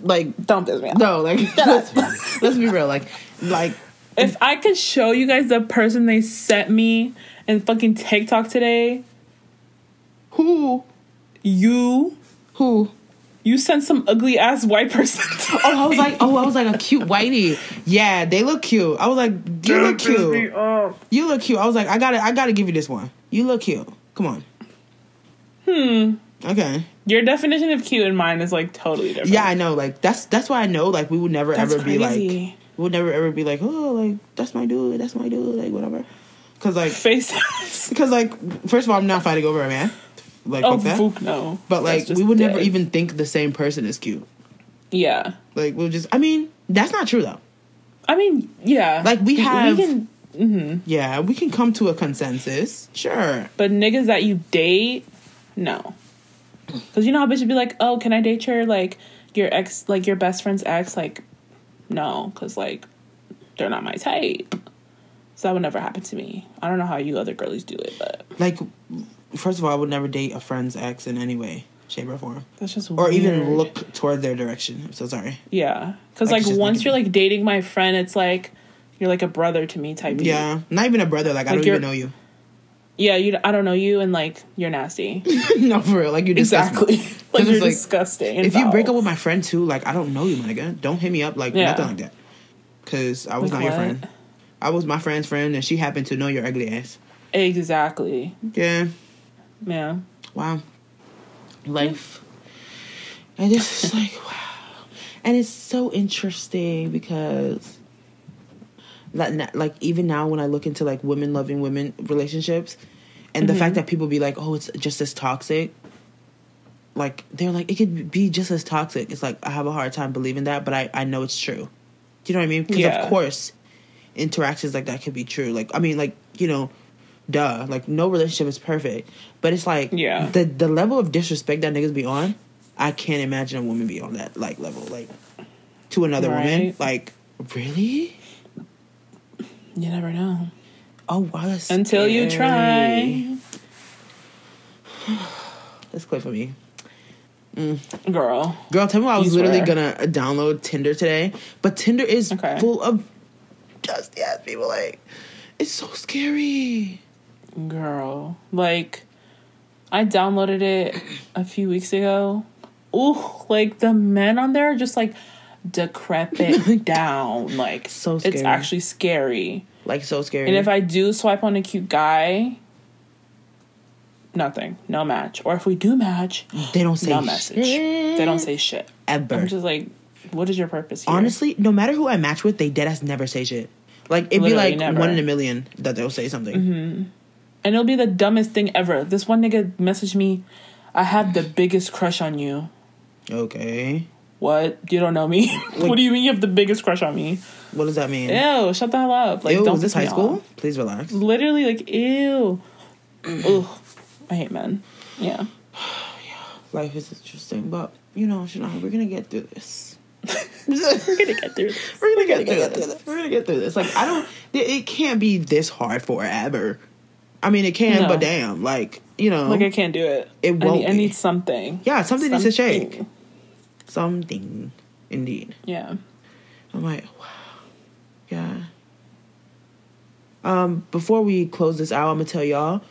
like Don't piss me off. no like let's, let's be real. Like like If I could show you guys the person they sent me in fucking TikTok today, who you who. you sent some ugly ass white person. Oh, I was like, oh, I was like a cute whitey. Yeah, they look cute. I was like, you look cute. You look cute. I was like, I gotta, I gotta give you this one. You look cute. Come on. Hmm. Okay. Your definition of cute and mine is like totally different. Yeah, I know. Like that's that's why I know. Like we would never That's ever be like, we would never ever be like, oh, like that's my dude. That's my dude. Like whatever. Cause like, Face because like, first of all, I'm not fighting over a man. Like Oh, that. fuck no. But like, we would never even think the same person is cute. Yeah. Like we'll just. I mean, that's not true though. I mean, yeah. Like, we have- can, Mm-hmm. Yeah, we can come to a consensus. Sure. but niggas that you date, no. Because you know how bitches be like, oh, can I date your like your ex, like your best friend's ex? Like, no, because like they're not my type. So that would never happen to me. I don't know how you other girlies do it, but Like, first of all, I would never date a friend's ex in any way, shape, or form, that's just or weird. even look toward their direction. I'm so sorry. Yeah, because Like, like, once you're like dating my friend, it's like you're like a brother to me type. Yeah, not even a brother. Like, I don't even know you. yeah. You, I don't know you, and like you're nasty. no, for real. Like you exactly. Exactly. like you're like, disgusting. If you break up with my friend too, like I don't know you, my nigga. Don't hit me up like Yeah. nothing like that. Cause I was Like not your friend. I was my friend's friend, and she happened to know your ugly ass. exactly. Yeah. Yeah. Wow. Life. And it's just like, wow. And it's so interesting because, like, like, even now when I look into like women loving women relationships, and the mm-hmm. fact that people be like, oh, it's just as toxic. like they're like it could be just as toxic. It's like I have a hard time believing that, but I I know it's true. Do you know what I mean? Because Yeah. of course, interactions like that could be true. Like I mean, like you know, duh. Like no relationship is perfect, but it's like Yeah. the the level of disrespect that niggas be on. I can't imagine a woman be on that like level, like to another woman. Like really? You never know. Oh wow, that's Until you try. That's clear for me. Girl. Girl, tell me why I was literally gonna uh, download Tinder today, but Tinder is Okay. full of just ass people. Like, it's so scary. Girl. Like, I downloaded it a few weeks ago. Ooh, like the men on there are just like decrepit down. Like, So it's actually scary. Like, so scary. And if I do swipe on a cute guy, nothing, no match. Or if we do match, they don't say no message. They don't say shit. ever. I'm just like, what is your purpose here? Honestly, no matter who I match with, they dead ass never say shit. Like it'd Literally be like never. one in a million that they'll say something. Mm-hmm. and it'll be the dumbest thing ever. This one nigga messaged me, I have the biggest crush on you. Okay, What? You don't know me? what do you mean you have the biggest crush on me? what does that mean? Ew, shut the hell up. Like, Ew, don't is this high school? off. Please relax. Literally, like, ew. Ugh. I hate men. Yeah. Yeah. Life is interesting, but you know, Shania, we're gonna get through this. We're gonna get through this. We're gonna get gonna through get this. through this. We're gonna get through this. Like I don't. It, can't be this hard forever. I mean, it can, No. but damn, like you know, Like, I can't do it. It I won't need, I need something. yeah, something, needs to shake. Something. Indeed. Yeah. I'm like, wow, yeah. Um, before we close this out, I'm gonna tell y'all.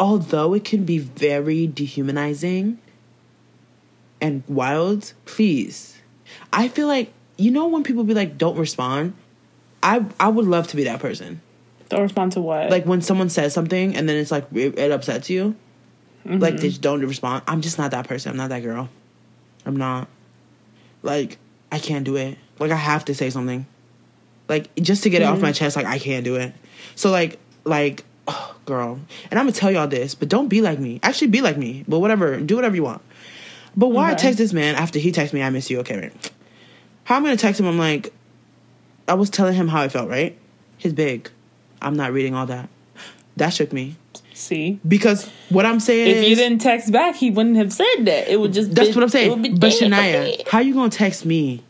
Although it can be very dehumanizing and wild, please. I feel like you know when people be like, "Don't respond." I I would love to be that person. Don't respond to what? Like when someone says something and then it's like it, it upsets you. Like they just don't respond. I'm just not that person. I'm not that girl. I'm not. Like I can't do it. Like I have to say something. Like just to get it off mm-hmm. my chest. Like I can't do it. So like like oh, girl. And I'm gonna tell y'all this, but don't be like me. Actually, be like me. But whatever. Do whatever you want. But why I text this man after he texted me, I miss you. Okay, right. How I'm gonna text him? I'm like, I was telling him how I felt. Right. He's big. I'm not reading all that. That shook me See? because what I'm saying If is you didn't text back, he wouldn't have said that. It would just that's be- what I'm it be saying. But Shania, how you gonna text me?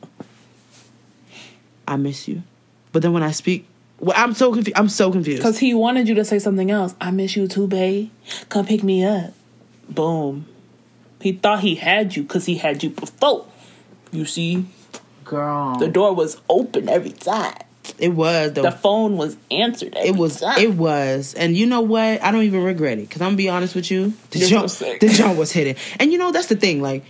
I miss you, but then when I speak, well, I'm so confused. I'm so confused. Because he wanted you to say something else. I miss you too, babe. Come pick me up. Boom. He thought he had you because he had you before. You see, girl, the door was open every time. It was though. The phone was answered it was. time. It was. And you know what? I don't even regret it because I'm gonna be honest with you. The jump, the jump was hidden. And you know that's the thing. Like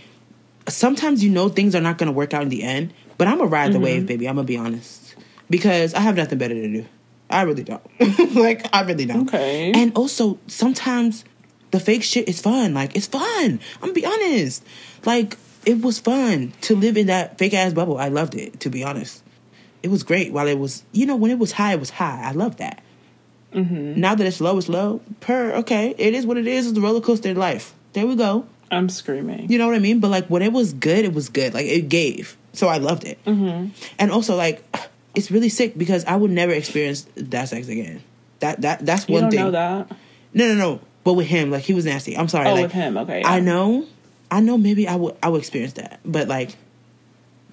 sometimes you know things are not gonna work out in the end, but I'm gonna ride Mm-hmm. the wave, baby. I'm gonna be honest because I have nothing better to do. I really don't. like I really don't. Okay. And also sometimes the fake shit is fun. Like it's fun. I'm gonna be honest. Like it was fun to live in that fake ass bubble. I loved it. To be honest, it was great. While it was, you know, when it was high, it was high. I love that. Mm-hmm. Now that it's low, it's low. Per okay, it is what it is. It's the roller coaster of life. There we go. I'm screaming. You know what I mean? But like when it was good, it was good. Like it gave. So I loved it. Mm-hmm. And also like it's really sick because I would never experience that sex again. That that that's You one don't thing. know that? No, no, no. But with him, like he was nasty. I'm sorry. Oh, like, with him. Okay. I know, I know. Maybe I would, I would experience that, but like,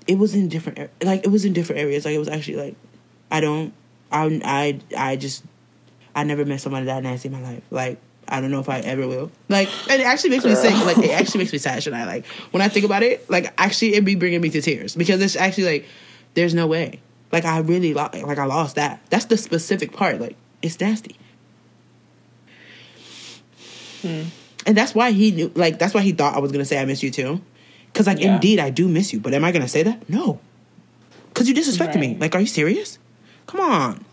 it was in different, er, like it was in different areas. Like it was actually like, I don't, I, I, I just, I never met somebody that nasty in my life. Like, I don't know if I ever will. Like, and it actually makes me sick. Like, it actually makes me sad. And I like when I think about it, like actually, it be bringing me to tears because it's actually like, there's no way. Like I really lo- like I lost that. That's the specific part. Like it's nasty. Hmm. And that's why he knew, like, that's why he thought I was gonna say I miss you too, because like, Yeah. indeed I do miss you. But am I gonna say that? No, because you disrespected me. Like, are you serious? Come on.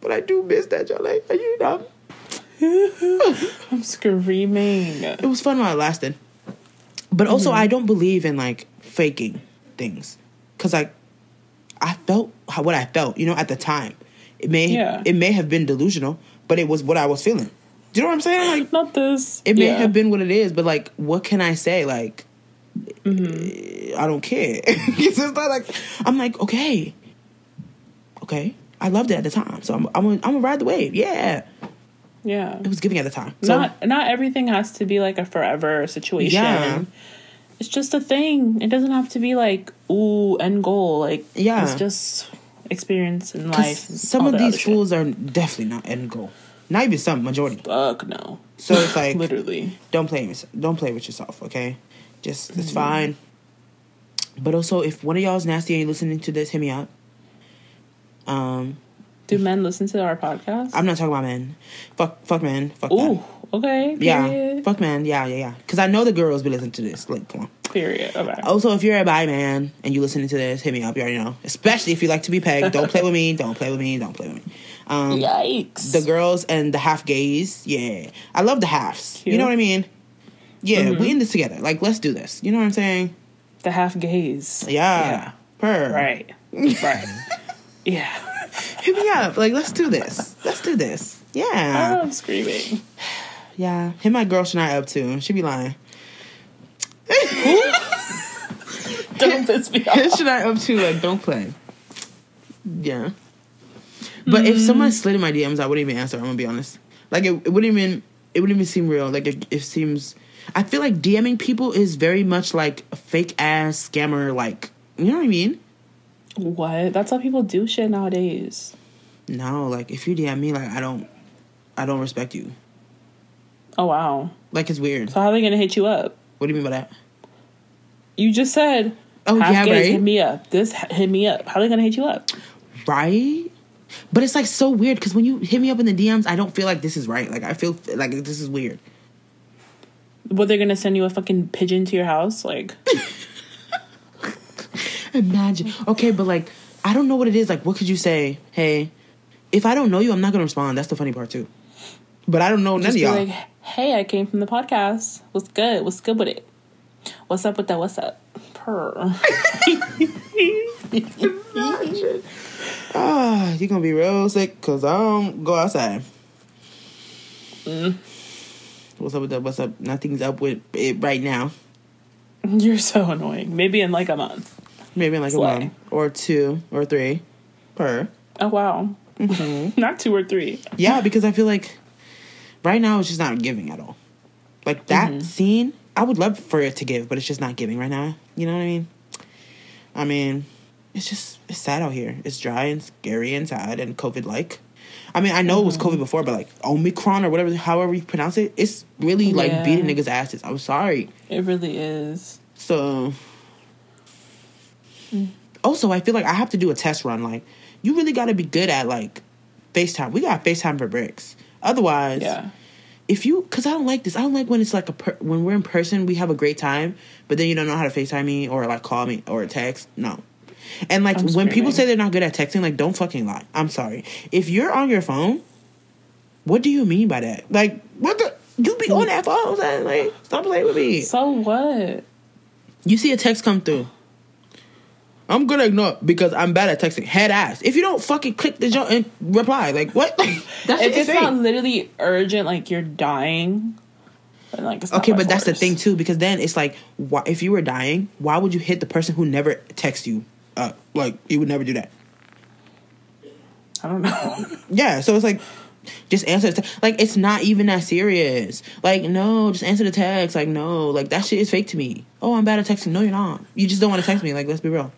But I do miss that, y'all. Like, are you dumb? I'm screaming. it was fun while it lasted. But also, Mm-hmm. I don't believe in like faking things, because like, I felt how, what I felt, you know, at the time. It may Yeah. it may have been delusional, but it was what I was feeling. Do you know what I'm saying? Like, not this. it may Yeah. have been what it is, but like, what can I say? Like, Mm-hmm. I don't care. it's just not like I'm like, okay, okay. I loved it at the time, so I'm I'm gonna, I'm gonna ride the wave. Yeah, Yeah. it was giving at the time. So not not everything has to be like a forever situation. Yeah. It's just a thing. It doesn't have to be like ooh end goal. Like Yeah. it's just experience in life. some of these other shit. fools are definitely not end goal. Not even some majority. Fuck no. So it's like Literally. don't play with don't play with yourself, okay? Just it's Mm-hmm. fine. But also, if one of y'all is nasty and you're listening to this, hit me up. Um, Do men listen to our podcast? I'm not talking about men. Fuck, fuck men. Fuck Ooh. Okay. Yeah, fuck man. Yeah, yeah, yeah. Because I know the girls be listening to this. Like, come on. Period. Okay. Also, if you're a bi man and you listening to this, hit me up. You already know. Especially if you like to be pegged. Don't play with me. Don't play with me. Don't play with me. Um, Yikes. the girls and the half gays. Yeah, I love the halves. You know what I mean? Yeah, Mm-hmm. we in this together. Like, let's do this. You know what I'm saying? the half gaze. Yeah. Per. Right. Right. yeah. Hit me up. Like, let's do this. Let's do this. Oh, Yeah. I'm screaming. Yeah. Hit my girl Shania up too. She be lying. Don't piss me Hit off. Shania up too. Like, don't play. Yeah. But if Mm. someone slid in my DMs, I wouldn't even answer. I'm gonna be honest. Like, it, it wouldn't even. It wouldn't even seem real. Like, it, it seems. I feel like DMing people is very much like fake ass scammer. Like, you know what I mean? What? That's how people do shit nowadays. No, like if you DM me, like I don't, I don't respect you. Oh wow. Like it's weird. So how are they gonna hit you up? What do you mean by that? You just said. Oh, half yeah, gays, right? Hit me up. This hit me up. How are they gonna hit you up? Right? But it's like so weird because when you hit me up in the DMs, I don't feel like this is right. Like I feel like this is weird. What they're gonna send you a fucking pigeon to your house? Like Imagine. Okay, but like I don't know what it is. Like, what could you say? Hey, if I don't know you, I'm not gonna respond. That's the funny part too. But I don't know none just of y'all. like, hey, I came from the podcast. What's good? What's good with it? What's up with that? What's up? Purr. ah, you gonna be real sick because I don't go outside. Mm. What's up with that? What's up? Nothing's up with it right now. You're so annoying. Maybe in like a month. Maybe in like Slay. a month or two or three per. Oh wow. Mm-hmm. Not two or three. Yeah, because I feel like right now it's just not giving at all. Like that Mm-hmm. scene, I would love for it to give, but it's just not giving right now. You know what I mean? I mean, it's just it's sad out here. It's dry and scary and sad and COVID like. I mean, I know it was Mm-hmm. COVID before, but like Omicron or whatever, however you pronounce it, it's really like Yeah. beating niggas' asses. I'm sorry. It really is. So, also, I feel like I have to do a test run. Like, you really got to be good at like FaceTime. We got FaceTime for bricks. Otherwise, Yeah. if you, because I don't like this. I don't like when it's like a per, when we're in person, we have a great time, but then you don't know how to FaceTime me or like call me or text. No. And like I'm when people say they're not good at texting, like don't fucking lie. I'm sorry. If you're on your phone, what do you mean by that? Like what the? You be on that phone, son. like stop playing with me. So what? You see a text come through. I'm gonna ignore it because I'm bad at texting. Head ass. If you don't fucking click the jump and reply, like what? That's If it's not literally urgent, like you're dying, like okay, but that's the thing too, because then it's like, why, if you were dying, why would you hit the person who never texts you? Uh, like you would never do that. I don't know. Yeah, so it's like, just answer the text. Like it's not even that serious. Like no, just answer the text. Like no, like that shit is fake to me. Oh, I'm bad at texting. No, you're not. You just don't want to text me. Like let's be real.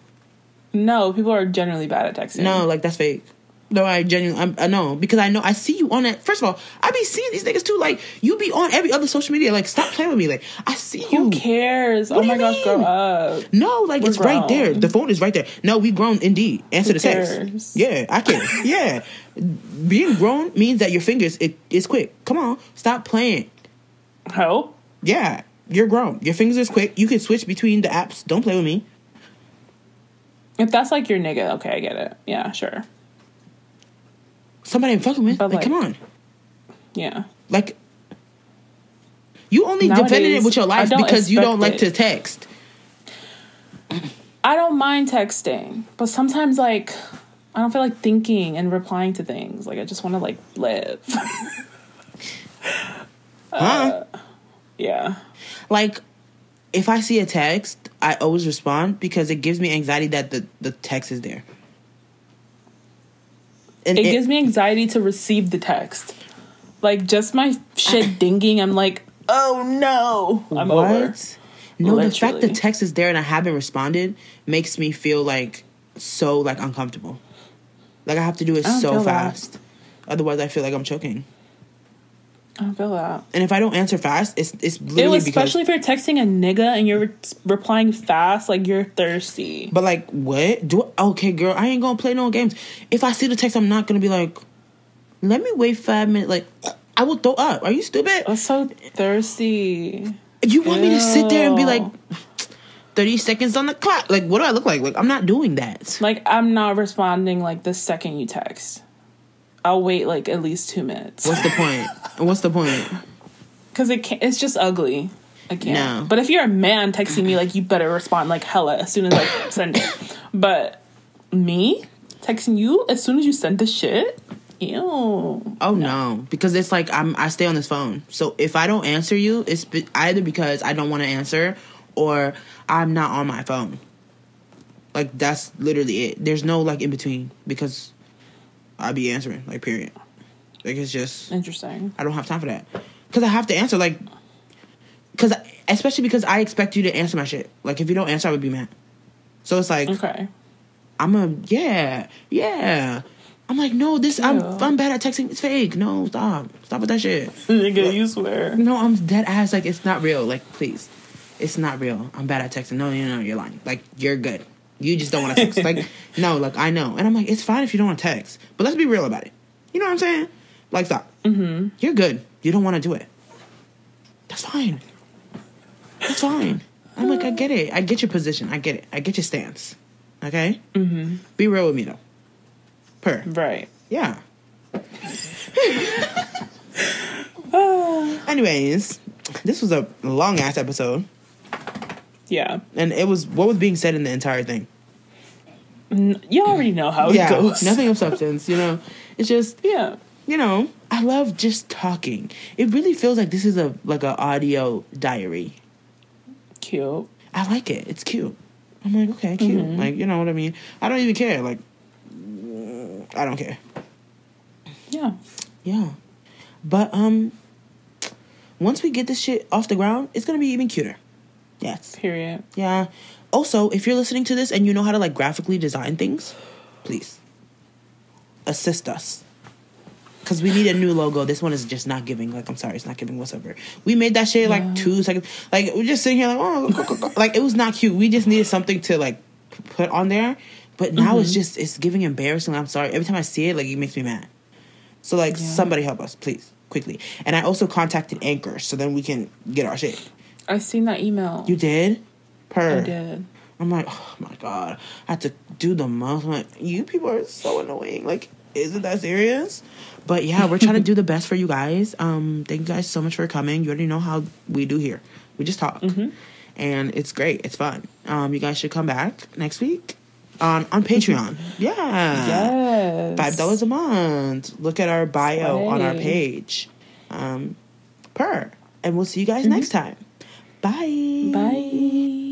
no, people are generally bad at texting. No, like that's fake. No, I genuinely, I'm, I know because I know I see you on that. First of all, I be seeing these niggas too. Like you be on every other social media. Like stop playing with me. Like I see who you. cares? What oh my gosh, grow up. No, like We're it's right there. The phone is right there. No, we grown indeed. Answer Who the text. Yeah, I care. yeah, being grown means that your fingers it is quick. Come on, stop playing. Help. Yeah, you're grown. Your fingers is quick. You can switch between the apps. Don't play with me. If that's like your nigga, okay, I get it. Yeah, sure. Somebody I'm fucking with. But, like, come on. Yeah. Like you only defended it with your life because you don't like expect to text. I don't mind texting, but sometimes like I don't feel like thinking and replying to things. Like I just want to like live. huh? Uh, yeah. Like, if I see a text, I always respond because it gives me anxiety that the, the text is there. And It, gives me anxiety to receive the text. Like just my shit dinging, I'm like, oh no. I'm over. No, the fact the text is there and I haven't responded makes me feel like so like uncomfortable. Like I have to do it so feel that. fast. Otherwise, I feel like I'm choking. I feel that. And if I don't answer fast, it's it's Ew, literally because. especially if you're texting a nigga and you're re- replying fast, like you're thirsty. But like, what do? Okay, girl, I ain't gonna play no games. If I see the text, I'm not gonna be like, let me wait five minutes. Like, I will throw up. Are you stupid? I'm so thirsty. You want me to sit there and be like, thirty seconds on the clock? Like, what do I look like? Like, I'm not doing that. Like I'm not responding like the second you text. I'll wait like at least two minutes What's the point? What's the point? because it can't. It's just ugly. I can't. No. But if you're a man texting me, like you better respond like hella as soon as I send it. But me texting you as soon as you send the shit, ew. Oh no, because it's like I'm I stay on this phone. So if I don't answer you, it's be- either because I don't want to answer or I'm not on my phone. Like that's literally it. There's no like in between because I be answering like period. Like it's just Interesting. I don't have time for that because I have to answer like because especially because I expect you to answer my shit. Like if you don't answer, I would be mad. So it's like Okay. I'm a yeah yeah. I'm like no, this I'm I'm bad at texting. It's fake. No, stop, stop with that shit. Nigga, you swear. No, I'm dead ass. Like it's not real. Like please, it's not real. I'm bad at texting. No, no, no, you're lying. Like you're good. You just don't want to text. like no, like I know. And I'm like, it's fine if you don't want to text, but let's be real about it. You know what I'm saying? Like stop. Mm-hmm. You're good. You don't want to do it. That's fine. That's fine. I'm like, I get it. I get your position. I get it. I get your stance. Okay. Mm-hmm. Be real with me though. Per. Right. Yeah. Anyways, this was a long ass episode, Yeah. and it was what was being said in the entire thing. N- You already know how yeah, it goes. nothing of substance. You know, it's just Yeah. you know, I love just talking. It really feels like this is a like a audio diary. Cute. I like it. It's cute. I'm like, okay, cute. Mm-hmm. Like, you know what I mean? I don't even care. Like, I don't care. Yeah. Yeah. But um once we get this shit off the ground, it's gonna be even cuter. Yes. Period. Yeah. Also, if you're listening to this and you know how to like graphically design things, please assist us. Cause we need a new logo. This one is just not giving. Like, I'm sorry, it's not giving whatsoever. We made that shit like two seconds. Like, we're just sitting here like, oh, like it was not cute. We just needed something to like put on there. But now it's mm-hmm. just it's giving embarrassing. I'm sorry. Every time I see it, like it makes me mad. So like, Yeah. somebody help us, please, quickly. And I also contacted Anchor, so then we can get our shit. I seen that email. You did? Per. I did. I'm like, oh my god, I have to do the most. I'm like, you people are so annoying. Like, isn't that serious? But yeah, we're trying to do the best for you guys. Um, thank you guys so much for coming. You already know how we do here. We just talk, and it's great. It's fun. Um, you guys should come back next week on on Patreon. yeah, Yes. five dollars a month. Look at our bio on our page. Um, per, and we'll see you guys next time. Bye. Bye.